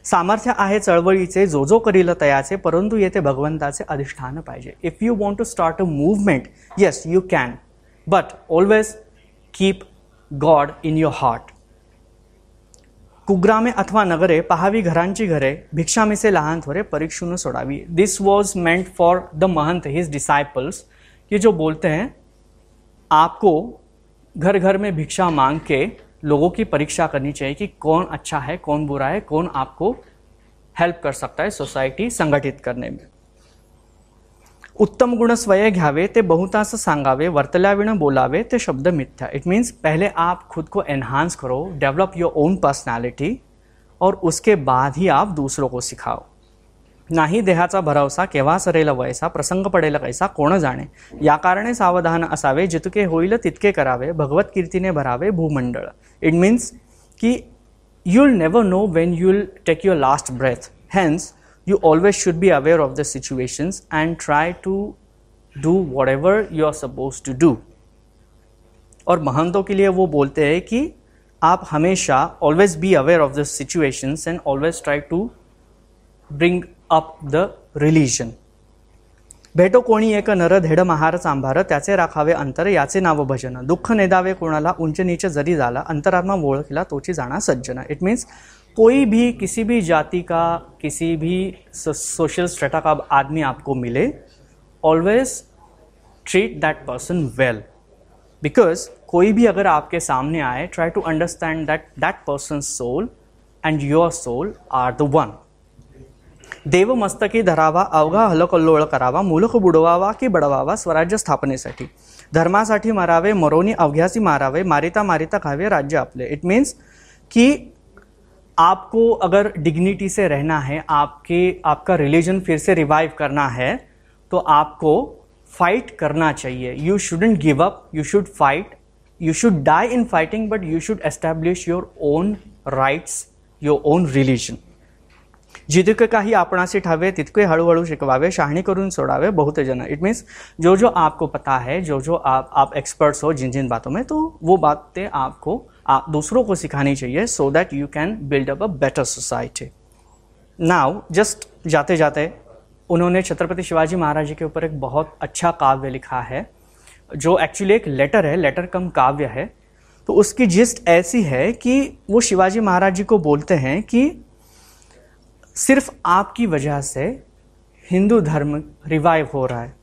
सामर्थ्य आहे चळवळीचे, जो जो करील तयाचे, परंतु येथे भगवंताचे अधिष्ठान पाहिजे. If you want to start a movement yes you can but always keep god in your heart कुग्रामे अथवा नगरे पहावी घरांची घरे से लहान थोरे परीक्षून सोडावी. This was meant for the mahant his disciples ये जो बोलते हैं, आपको घर घर में भिक्षा मांग के लोगों की परीक्षा करनी चाहिए कि कौन अच्छा है, कौन बुरा है, कौन आपको हेल्प कर सकता है सोसाइटी संगठित करने में। उत्तम गुण स्वय घ्यावे ते बहुतास सांगावे वर्तल्याविण बोलावे ते शब्द मिथ्या. इट मीन्स पहले आप खुद को एनहांस करो डेवलप योर ओन पर्सनैलिटी और उसके बाद ही आप दूसरों को सिखाओ. नाही देहाचा भरवसा केव्हा सरेल वयसा प्रसंग पडेल कैसा कोण जाणे? या कारणे सावधान असावे जितके होईल तितके करावे भगवत कीर्तीने भरावे भूमंडळ. इट मीन्स की you'll never know when you'll take your last breath hence you always should be aware of the situations and try to do whatever you are supposed to do. और महंतों के लिए वो बोलते हैं कि आप हमेशा always be aware of the situations and always try to bring up the religion भेटो कोणी एक नर धेड महार चांभार त्याचे राखावे अंतर, याचे नाव भजन. दुःख नेदावे कोणाला, उंच नीच जरी झाला, अंतरात्मा ओळखला तोची जाणा सज्जन. इट मीन्स कोई भी किसी भी जाति का, किसी भी सोशल स्ट्रेटा का आदमी आपको मिले always treat that person well because कोई भी अगर आपके सामने आए try to understand that that person soul and your soul are the one देव मस्तकी धरावा अवघा हलकल्लोळ करावा मुलख बुडवावा की बडवावा स्वराज्य स्थापनेसाठी. धर्मासाठी मारावे, मरोनी अवघ्यासी मारावे, मारिता मारिता खावे राज्य आपले. इट मीन्स कि आपको अगर डिग्निटी से रहना है, आपके, आपका रिलीजन फिर से रिवाइव करना है तो आपको फाइट करना चाहिए। You shouldn't give up you should fight you should die in fighting but you should establish your own rights your own religion जितके काही आपणासी ठावे तितके हळूहळू शिकवावे, शहाणी करून सोडावे, बहुत जन। इट मीन्स जो जो आपको पता है जो जो आप आप एक्सपर्ट्स हो जिन जिन बातों में तो वो बातें आपको आप दूसरों को सिखानी चाहिए so that you can build up a better society now just जाते जाते उन्होंने छत्रपति शिवाजी महाराज जी के ऊपर एक बहुत अच्छा काव्य लिखा है, जो एक्चुअली एक लेटर है लेटर कम काव्य है। तो उसकी जिस्ट ऐसी है कि वो शिवाजी महाराज जी को बोलते हैं कि सिर्फ़ आपकी वजह से हिंदू धर्म रिवाइव हो रहा है।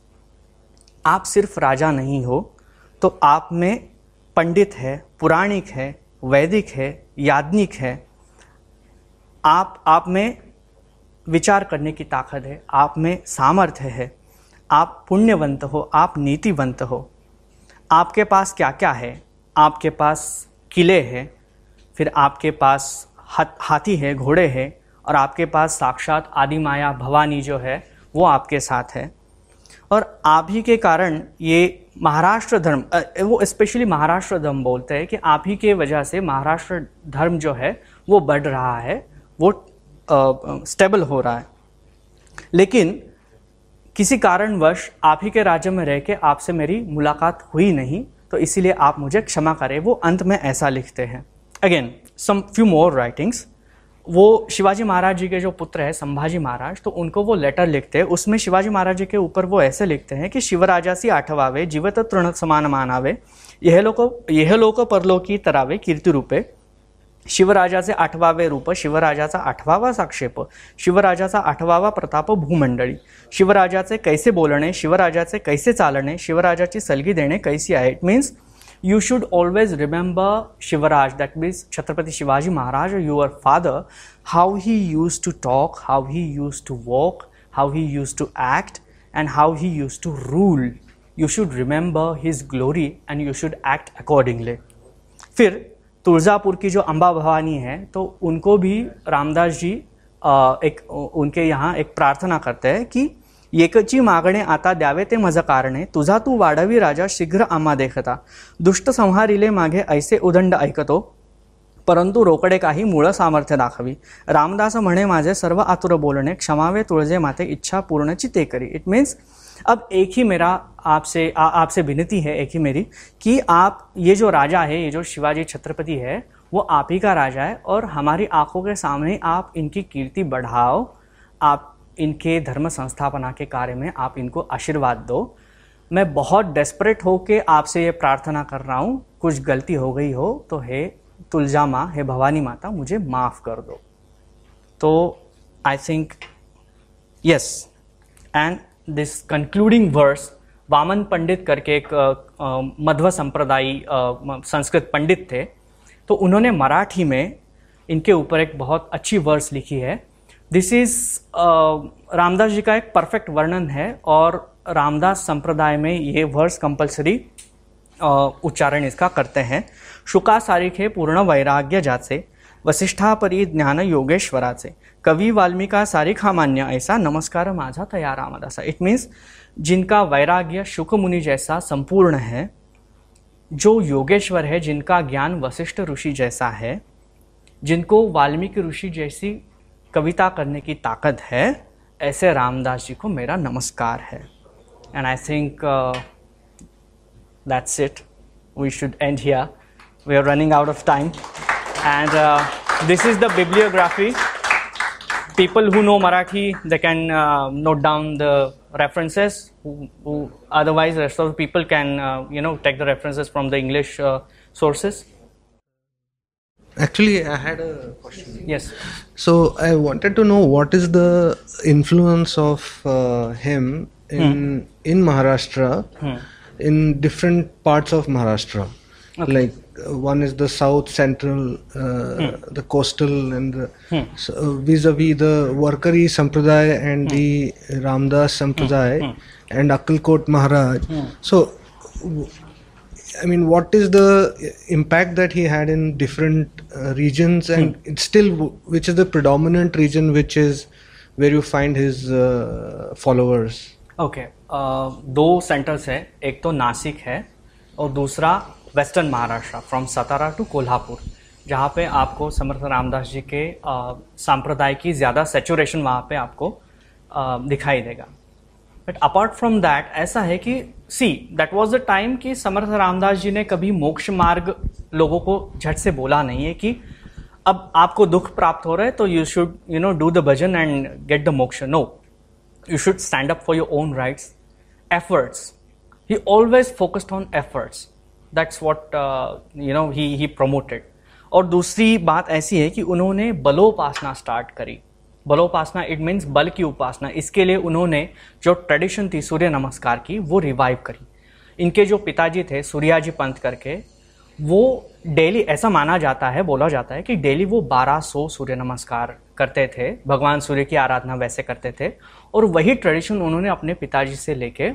आप सिर्फ़ राजा नहीं हो तो आप में पंडित है, पुराणिक है, वैदिक है यादनिक है। आप आप में विचार करने की ताकत है, आप में सामर्थ्य है। आप पुण्यवंत हो, आप नीतिवंत हो। आपके पास क्या क्या है? आपके पास किले हैं, फिर आपके पास हाथी है, घोड़े हैं, और आपके पास साक्षात आदि माया भवानी जो है, वो आपके साथ है। और आप ही के कारण ये महाराष्ट्र धर्म वो स्पेशली महाराष्ट्र धर्म बोलते हैं कि आप ही के वजह से महाराष्ट्र धर्म जो है, वो बढ़ रहा है, वो स्टेबल हो रहा है। लेकिन किसी कारणवश आप ही के राज्य में रह के आपसे मेरी मुलाकात हुई नहीं तो इसीलिए आप मुझे क्षमा करें, वो अंत में ऐसा लिखते हैं। Again some few more writings वो शिवाजी महाराज जी के जो पुत्र है, संभाजी महाराज तो उनको वो लेटर लिखते हैं। उसमें शिवाजी महाराज जी के ऊपर वो ऐसे लिखते हैं कि शिवराजासी आठवावे, जीवत तृण समान मानावे, यह लोक यह लोक परलोकी तरावे, कीर्ति रूपे। शिवराजाचे आठवावे रूप शिवराजाचा आठवावा साक्षेप शिवराजाचा आठवावा प्रताप भूमंडळी शिवराजाचे कैसे बोलणे शिवराजाचे कैसे चालणे शिवराजाची सलगी देणे, कैसी आहे it means you should always remember Shivraj that means Chhatrapati Shivaji Maharaj your father how he use to talk how he use to walk how he use to act and how he use to rule you should remember his glory and you should act accordingly फिर तुलजापुर की जो अम्बा भवानी है तो उनको भी रामदास जी एक, उनके यहाँ एक प्रार्थना करते हैं कि एकची मागणे आता द्यावे ते मज कारणे तुझा तू वाढवी राजा शीघ्र आम्हा देखता दुष्ट संहारिले मागे ऐसे उदंड ऐकतो. परंतु रोकडे काही मूळ सामर्थ्य दाखवी. रामदास म्हणे, माझे सर्व आतुर बोलणे, क्षमावे तुळजे माते, इच्छा पूर्णची ते करी. इट मीन्स अब एक ही मेरा आपसे आपसे विनती है, एक ही मेरी, कि आप, ये जो राजा है, ये जो शिवाजी छत्रपति है, वो आप ही का राजा है, और हमारी आँखों के सामने आप इनकी कीर्ति बढ़ाओ। आप इनके धर्म संस्थापना के कार्य में आप इनको आशीर्वाद दो। मैं बहुत डेस्परेट हो के आपसे ये प्रार्थना कर रहा हूँ, कुछ गलती हो गई हो तो हे तुलजा माँ हे भवानी माता, मुझे माफ़ कर दो। तो I think yes and this concluding verse Vaman Pandit करके एक मध्व संप्रदायी संस्कृत पंडित थे तो उन्होंने मराठी में इनके ऊपर एक बहुत अच्छी वर्स लिखी है। दिस इज़ रामदास जी का एक परफेक्ट वर्णन है और रामदास संप्रदाय में ये वर्स कंपल्सरी uh, उच्चारण इसका करते हैं। शुका सारिखे पूर्ण वैराग्य जाचे वसिष्ठापरी ज्ञान योगेश्वराचे कवि वाल्मिका सारिखा मान्य ऐसा नमस्कार माझा तया रामदासा। इट मीन्स जिनका वैराग्य शुक मुनि जैसा संपूर्ण है जो योगेश्वर है जिनका ज्ञान वशिष्ठ ऋषि जैसा है जिनको वाल्मीकि ऋषि जैसी कविता करने की ताकत है ऐसे रामदास जी को मेरा नमस्कार है and I think that's it we should end here we are running out of time and this is the bibliography who know Marathi, they can uh, note down the references. Who, who otherwise, rest of the people can, uh, you know, take the references from the English uh, sources. Actually, I had a question. Yes. So I wanted to know what is the influence of uh, him in hmm. in Maharashtra, hmm. in different parts of Maharashtra. Okay. Like uh, one is the south central, uh, hmm. the coastal, and the, hmm. so, uh, vis-a-vis the Warkari Sampradaya and hmm. the Ramdas Sampradaya hmm. and Akkalkot Maharaj. So I mean, what is the impact that he had in different uh, regions, and hmm. it's still which is the predominant region, which is where you find his uh, followers? Okay, uh, दो centres है एक तो नासिक है और दूसरा western Maharashtra from Satara to Kolhapur जहाँ पे आपको समर्थ रामदास जी के अ, सांप्रदाय की ज़्यादा सेचुरेशन वहाँ पे आपको दिखाई देगा बट अपार्ट फ्रॉम दैट ऐसा है कि see that was the time कि समर्थ रामदास जी ने कभी मोक्ष मार्ग लोगों को झट से बोला नहीं है कि अब आपको दुख प्राप्त हो रहा है तो you should you know do the bhajan and get the moksha no you should stand up for your own rights efforts he always focused on efforts that's what you know he he promoted. और दूसरी बात ऐसी है कि उन्होंने बलोपासना start करी. बलोपासना it means बल की उपासना। इसके लिए उन्होंने जो ट्रेडिशन थी, सूर्य नमस्कार की, वो रिवाइव करी। इनके जो पिताजी थे, सूर्याजी पंत करके, वो डेली ऐसा माना जाता है, बोला जाता है कि डेली वो 1200 सूर्य नमस्कार करते थे, भगवान सूर्य की आराधना वैसे करते थे, और वही ट्रेडिशन उन्होंने अपने पिताजी से लेके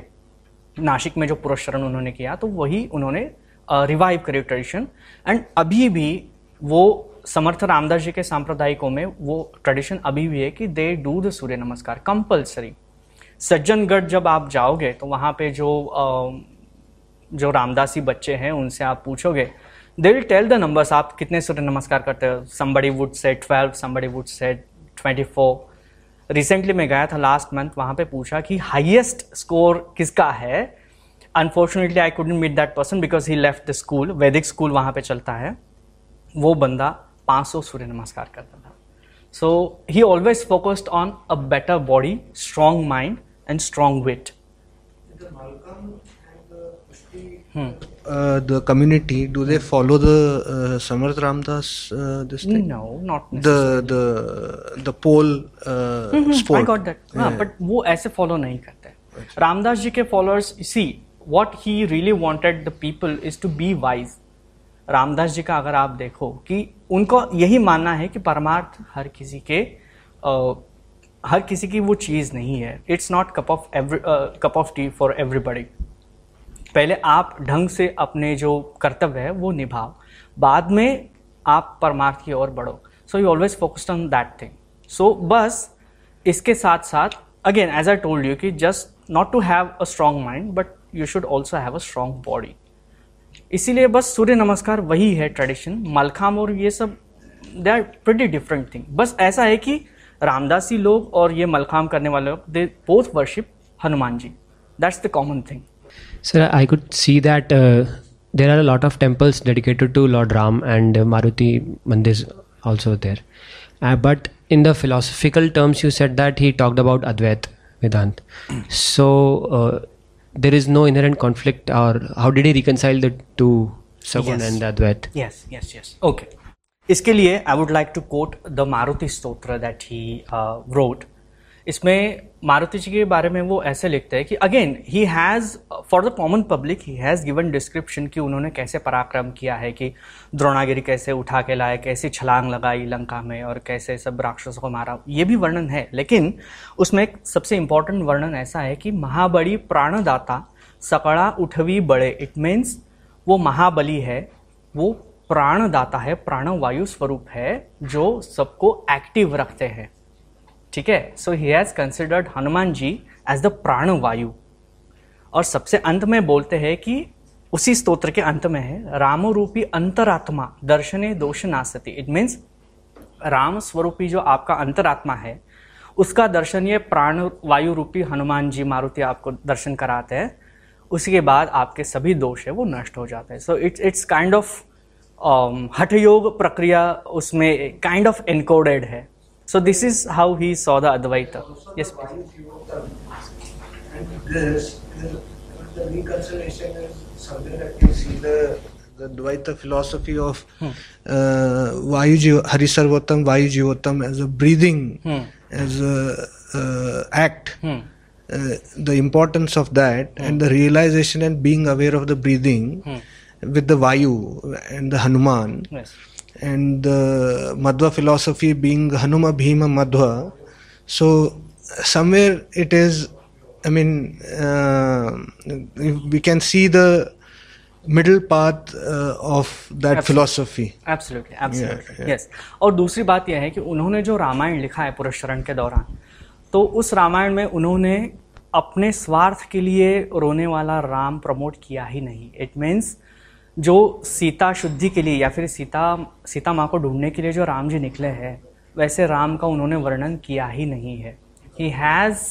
नासिक में जो पुरस्करण उन्होंने किया तो वही उन्होंने रिवाइव करी ट्रेडिशन एंड अभी भी वो समर्थ रामदास जी के सांप्रदायिकों में वो ट्रेडिशन अभी भी है कि दे डू द सूर्य नमस्कार कंपल्सरी सज्जनगढ़ जब आप जाओगे तो वहाँ पे जो जो रामदासी बच्चे हैं, उनसे आप पूछोगे they will tell the numbers आप कितने सूर्य नमस्कार करते हो? somebody would say 12 somebody would say 24 recently मैं गया था लास्ट मंथ वहाँ पे पूछा कि हाईएस्ट स्कोर किसका है? Unfortunately I couldn't meet that person because he left the school Vedic school वहाँ पे चलता है। वो बंदा 500 सूर्य नमस्कार करता था। So he always focused on a better body strong mind and strong wit Uh, the community do they follow the uh, Samarth Ramdas uh, this thing? No not The the the pole uh, sport. I got that हाँ but वो ऐसे follow नहीं करते। रामदास जी के followers see what he really wanted the people is to be wise Ramdas ji का अगर आप देखो कि उनको यही मानना है कि परमार्थ हर किसी के अ, हर किसी की वो चीज़ नहीं है। It's not cup of every cup of tea for everybody पहले आप ढंग से अपने जो कर्तव्य है वो निभाओ। बाद में आप परमार्थ की ओर बढ़ो। So you always focused on that thing so बस इसके साथ साथ again as I told you कि just not to have a strong mind but you should also have a strong body इसीलिए बस सूर्य नमस्कार वही है ट्रेडिशन मलखाम और ये सब they are pretty different thing बस ऐसा है कि रामदासी लोग और ये मलखाम करने वाले लोग they both worship Hanuman ji. That's the common thing sir I could see that there are a lot of temples dedicated to lord Ram and Maruti mandir also there but in the philosophical terms you set that he talked about Advaita Vedanta so Advait Vedant. So uh, there is no inherent conflict, or how did he reconcile the two Sagun Yes. and Advait? Yes, yes, yes. Okay. इसके लिए I would like to quote the Maruti Stotra that he wrote. इसमें मारुति जी के बारे में वो ऐसे लिखते हैं कि again he has for the common public he has given description कि उन्होंने कैसे पराक्रम किया है कि द्रोणागिरी कैसे उठा के लाए, कैसे छलांग लगाई लंका में और कैसे सब राक्षसों को मारा। ये भी वर्णन है, लेकिन उसमें एक सबसे इंपॉर्टेंट वर्णन ऐसा है कि महाबली प्राणदाता सकड़ा उठवी बड़े। इट मीन्स वो महाबली है, वो प्राणदाता है, प्राणवायु स्वरूप है, जो सबको एक्टिव रखते हैं। ठीक है? So he has considered Hanuman ji as the pranavayu. और सबसे अंत में बोलते हैं कि उसी स्तोत्र के अंत में है रामो रूपी अंतरात्मा, दर्शने दोष नासती। इट मीन्स राम स्वरूपी जो आपका अंतरात्मा है, उसका दर्शन ये प्राण वायु रूपी हनुमान जी मारुति आपको दर्शन कराते हैं। उसी के बाद आपके सभी दोष है, वो नष्ट हो जाते हैं। So it's it's kind of hatha yoga प्रक्रिया उसमें काइंड ऑफ़ एनकोडेड है। So this is how he saw the Advaita. Yes. yes, this, the, the reconciliation is something that you see the the Dvaita philosophy of hmm. uh, Vayu Jiv- Harisarvattam, Vayu Jivattam as a breathing, hmm. as a uh, act. Hmm. Uh, the importance of that hmm. and the realization and being aware of the breathing hmm. with the Vayu and the Hanuman. Yes and the Madhva philosophy being Hanuma Bhima Madhva. So somewhere it is. I mean, uh, we can see the middle path uh, of that philosophy. Absolutely absolutely Yeah, yeah. Yes और दूसरी बात यह है कि उन्होंने जो रामायण लिखा है पुरस्करण के दौरान तो उस रामायण में उन्होंने अपने स्वार्थ के लिए रोने वाला राम प्रमोट किया ही नहीं इट मीन्स जो सीता शुद्धि के लिए या फिर सीता सीता माँ को ढूँढने के लिए जो राम जी निकले हैं वैसे राम का उन्होंने वर्णन किया ही नहीं है he has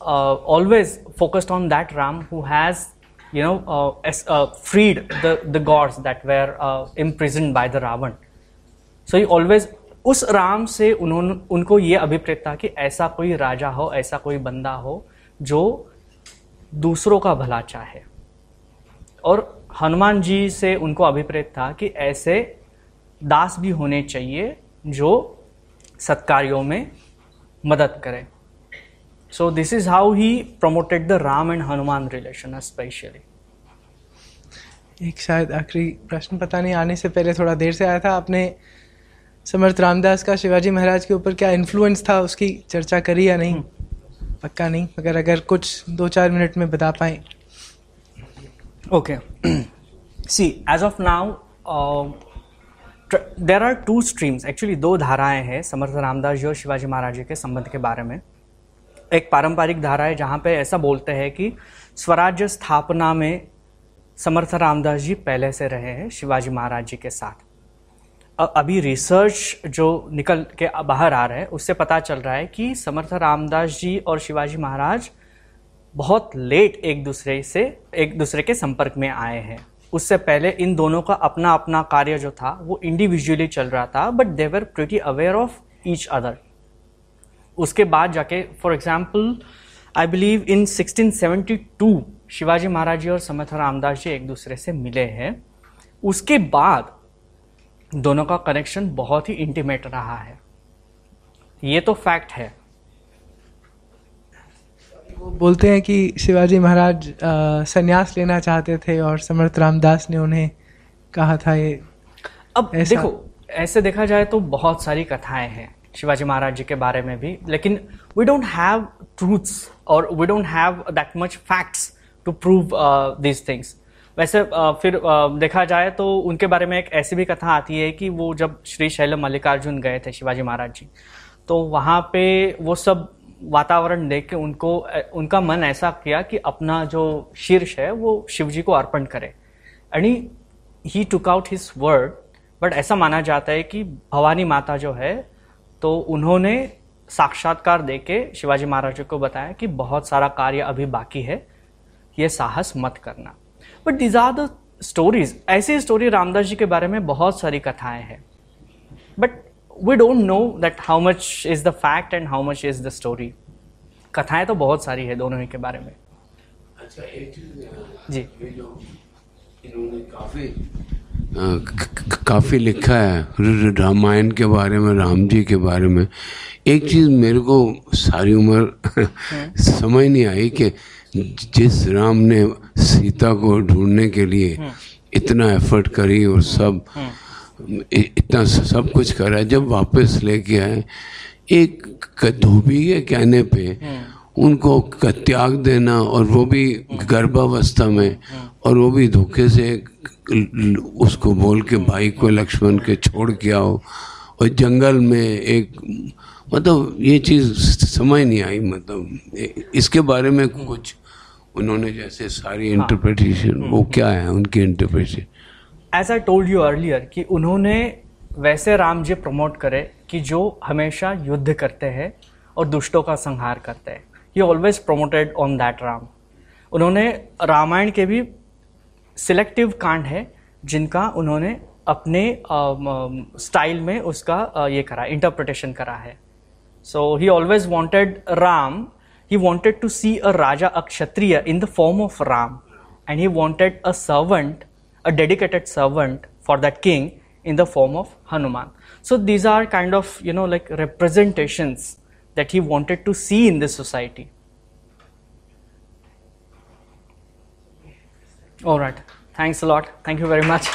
always focused on that Ram who has you know uh, as, uh, freed the the gods by the Ravan. So he always उस राम से उन्होंने उनको ये अभिप्रेत था कि ऐसा कोई राजा हो ऐसा कोई बंदा हो जो दूसरों का भला चाहे और हनुमान जी से उनको अभिप्रेत था कि ऐसे दास भी होने चाहिए जो सत्कार्यों में मदद करें। So this is how he promoted the Ram and Hanuman relation especially एक शायद आखिरी प्रश्न पता नहीं आने से पहले थोड़ा देर से आया था आपने समर्थ रामदास का शिवाजी महाराज के ऊपर क्या इन्फ्लुएंस था उसकी चर्चा करी या नहीं? पक्का नहीं? मगर अगर कुछ दो चार मिनट में बता पाए। Okay see as of now there are two streams actually दो धाराएँ हैं, समर्थ रामदास जी और शिवाजी महाराज जी के संबंध के बारे में। एक पारंपरिक धारा है, जहाँ पे ऐसा बोलते हैं कि स्वराज्य स्थापना में समर्थ रामदास जी पहले से रहे हैं, शिवाजी महाराज जी के साथ। अभी रिसर्च जो निकल के बाहर आ रहा है, उससे पता चल रहा है कि समर्थ रामदास जी और शिवाजी महाराज बहुत लेट एक दूसरे से, एक दूसरे के संपर्क में आए हैं। उससे पहले इन दोनों का अपना अपना कार्य जो था, वो इंडिविजुअली चल रहा था but they're pretty aware of each other उसके बाद जाके for example I believe in 1672 Shivaji Maharaj ji और समर्थ रामदास जी एक दूसरे से मिले हैं। उसके बाद दोनों का कनेक्शन बहुत ही इंटीमेट रहा है। ये तो फैक्ट है। वो बोलते हैं कि शिवाजी महाराज संन्यास लेना चाहते थे और समर्थ रामदास ने उन्हें कहा था ये। अब ऐसा... देखो ऐसे देखा जाए तो बहुत सारी कथाएँ हैं शिवाजी महाराज जी के बारे में भी लेकिन वी डोंट हैव ट्रूथ्स और we don't have that much facts to prove these things वैसे uh, फिर uh, देखा जाए तो उनके बारे में एक ऐसी भी कथा आती है कि वो जब श्री शैलम मल्लिकार्जुन गए थे शिवाजी महाराज जी तो वहाँ पे वो सब वातावरण देख के उनको उनका मन ऐसा किया कि अपना जो शीर्ष है, वो शिव जी को अर्पण करे। And he took out his word but ऐसा माना जाता है कि भवानी माता जो है तो उन्होंने साक्षात्कार दे के शिवाजी महाराज को बताया कि बहुत सारा कार्य अभी बाकी है, ये साहस मत करना। But these are the stories ऐसी स्टोरी रामदास जी के बारे में बहुत सारी कथाएँ हैं। But we don't know that how much is the fact and how much is the story कथाएँ तो बहुत सारी है दोनों ही के बारे में। अच्छा एक चीज़ जी। इन्होंने काफ़ी काफ़ी लिखा है रामायण के बारे में राम जी के बारे में। एक चीज़ मेरे को सारी उम्र समझ नहीं आई कि जिस राम ने सीता को ढूँढने के लिए इतना एफर्ट करी और सब इतना सब कुछ करा जब वापस लेके आए एक धोबी के कहने पे उनको त्याग देना और वो भी गर्भावस्था में और वो भी धोखे से उसको बोल के भाई को लक्ष्मण के छोड़ के आओ। और जंगल में एक मतलब ये चीज़ समझ नहीं आई मतलब इसके बारे में कुछ उन्होंने जैसे सारी इंटरप्रिटेशन हाँ। वो क्या है उनकी interpretation as I told you earlier कि उन्होंने वैसे राम जी प्रमोट करे कि जो हमेशा युद्ध करते हैं और दुष्टों का संहार करते हैं। He always promoted on that Ram उन्होंने रामायण के भी सिलेक्टिव कांड है जिनका उन्होंने अपने स्टाइल में उसका ये करा इंटरप्रिटेशन करा है। So he always wanted Ram he wanted to see a raja a kshatriya in the form of Ram and he wanted a servant a dedicated servant for that king in the form of Hanuman. So these are kind of, you know, like representations that he wanted to see in this society. All right. Thanks a lot. Thank you very much.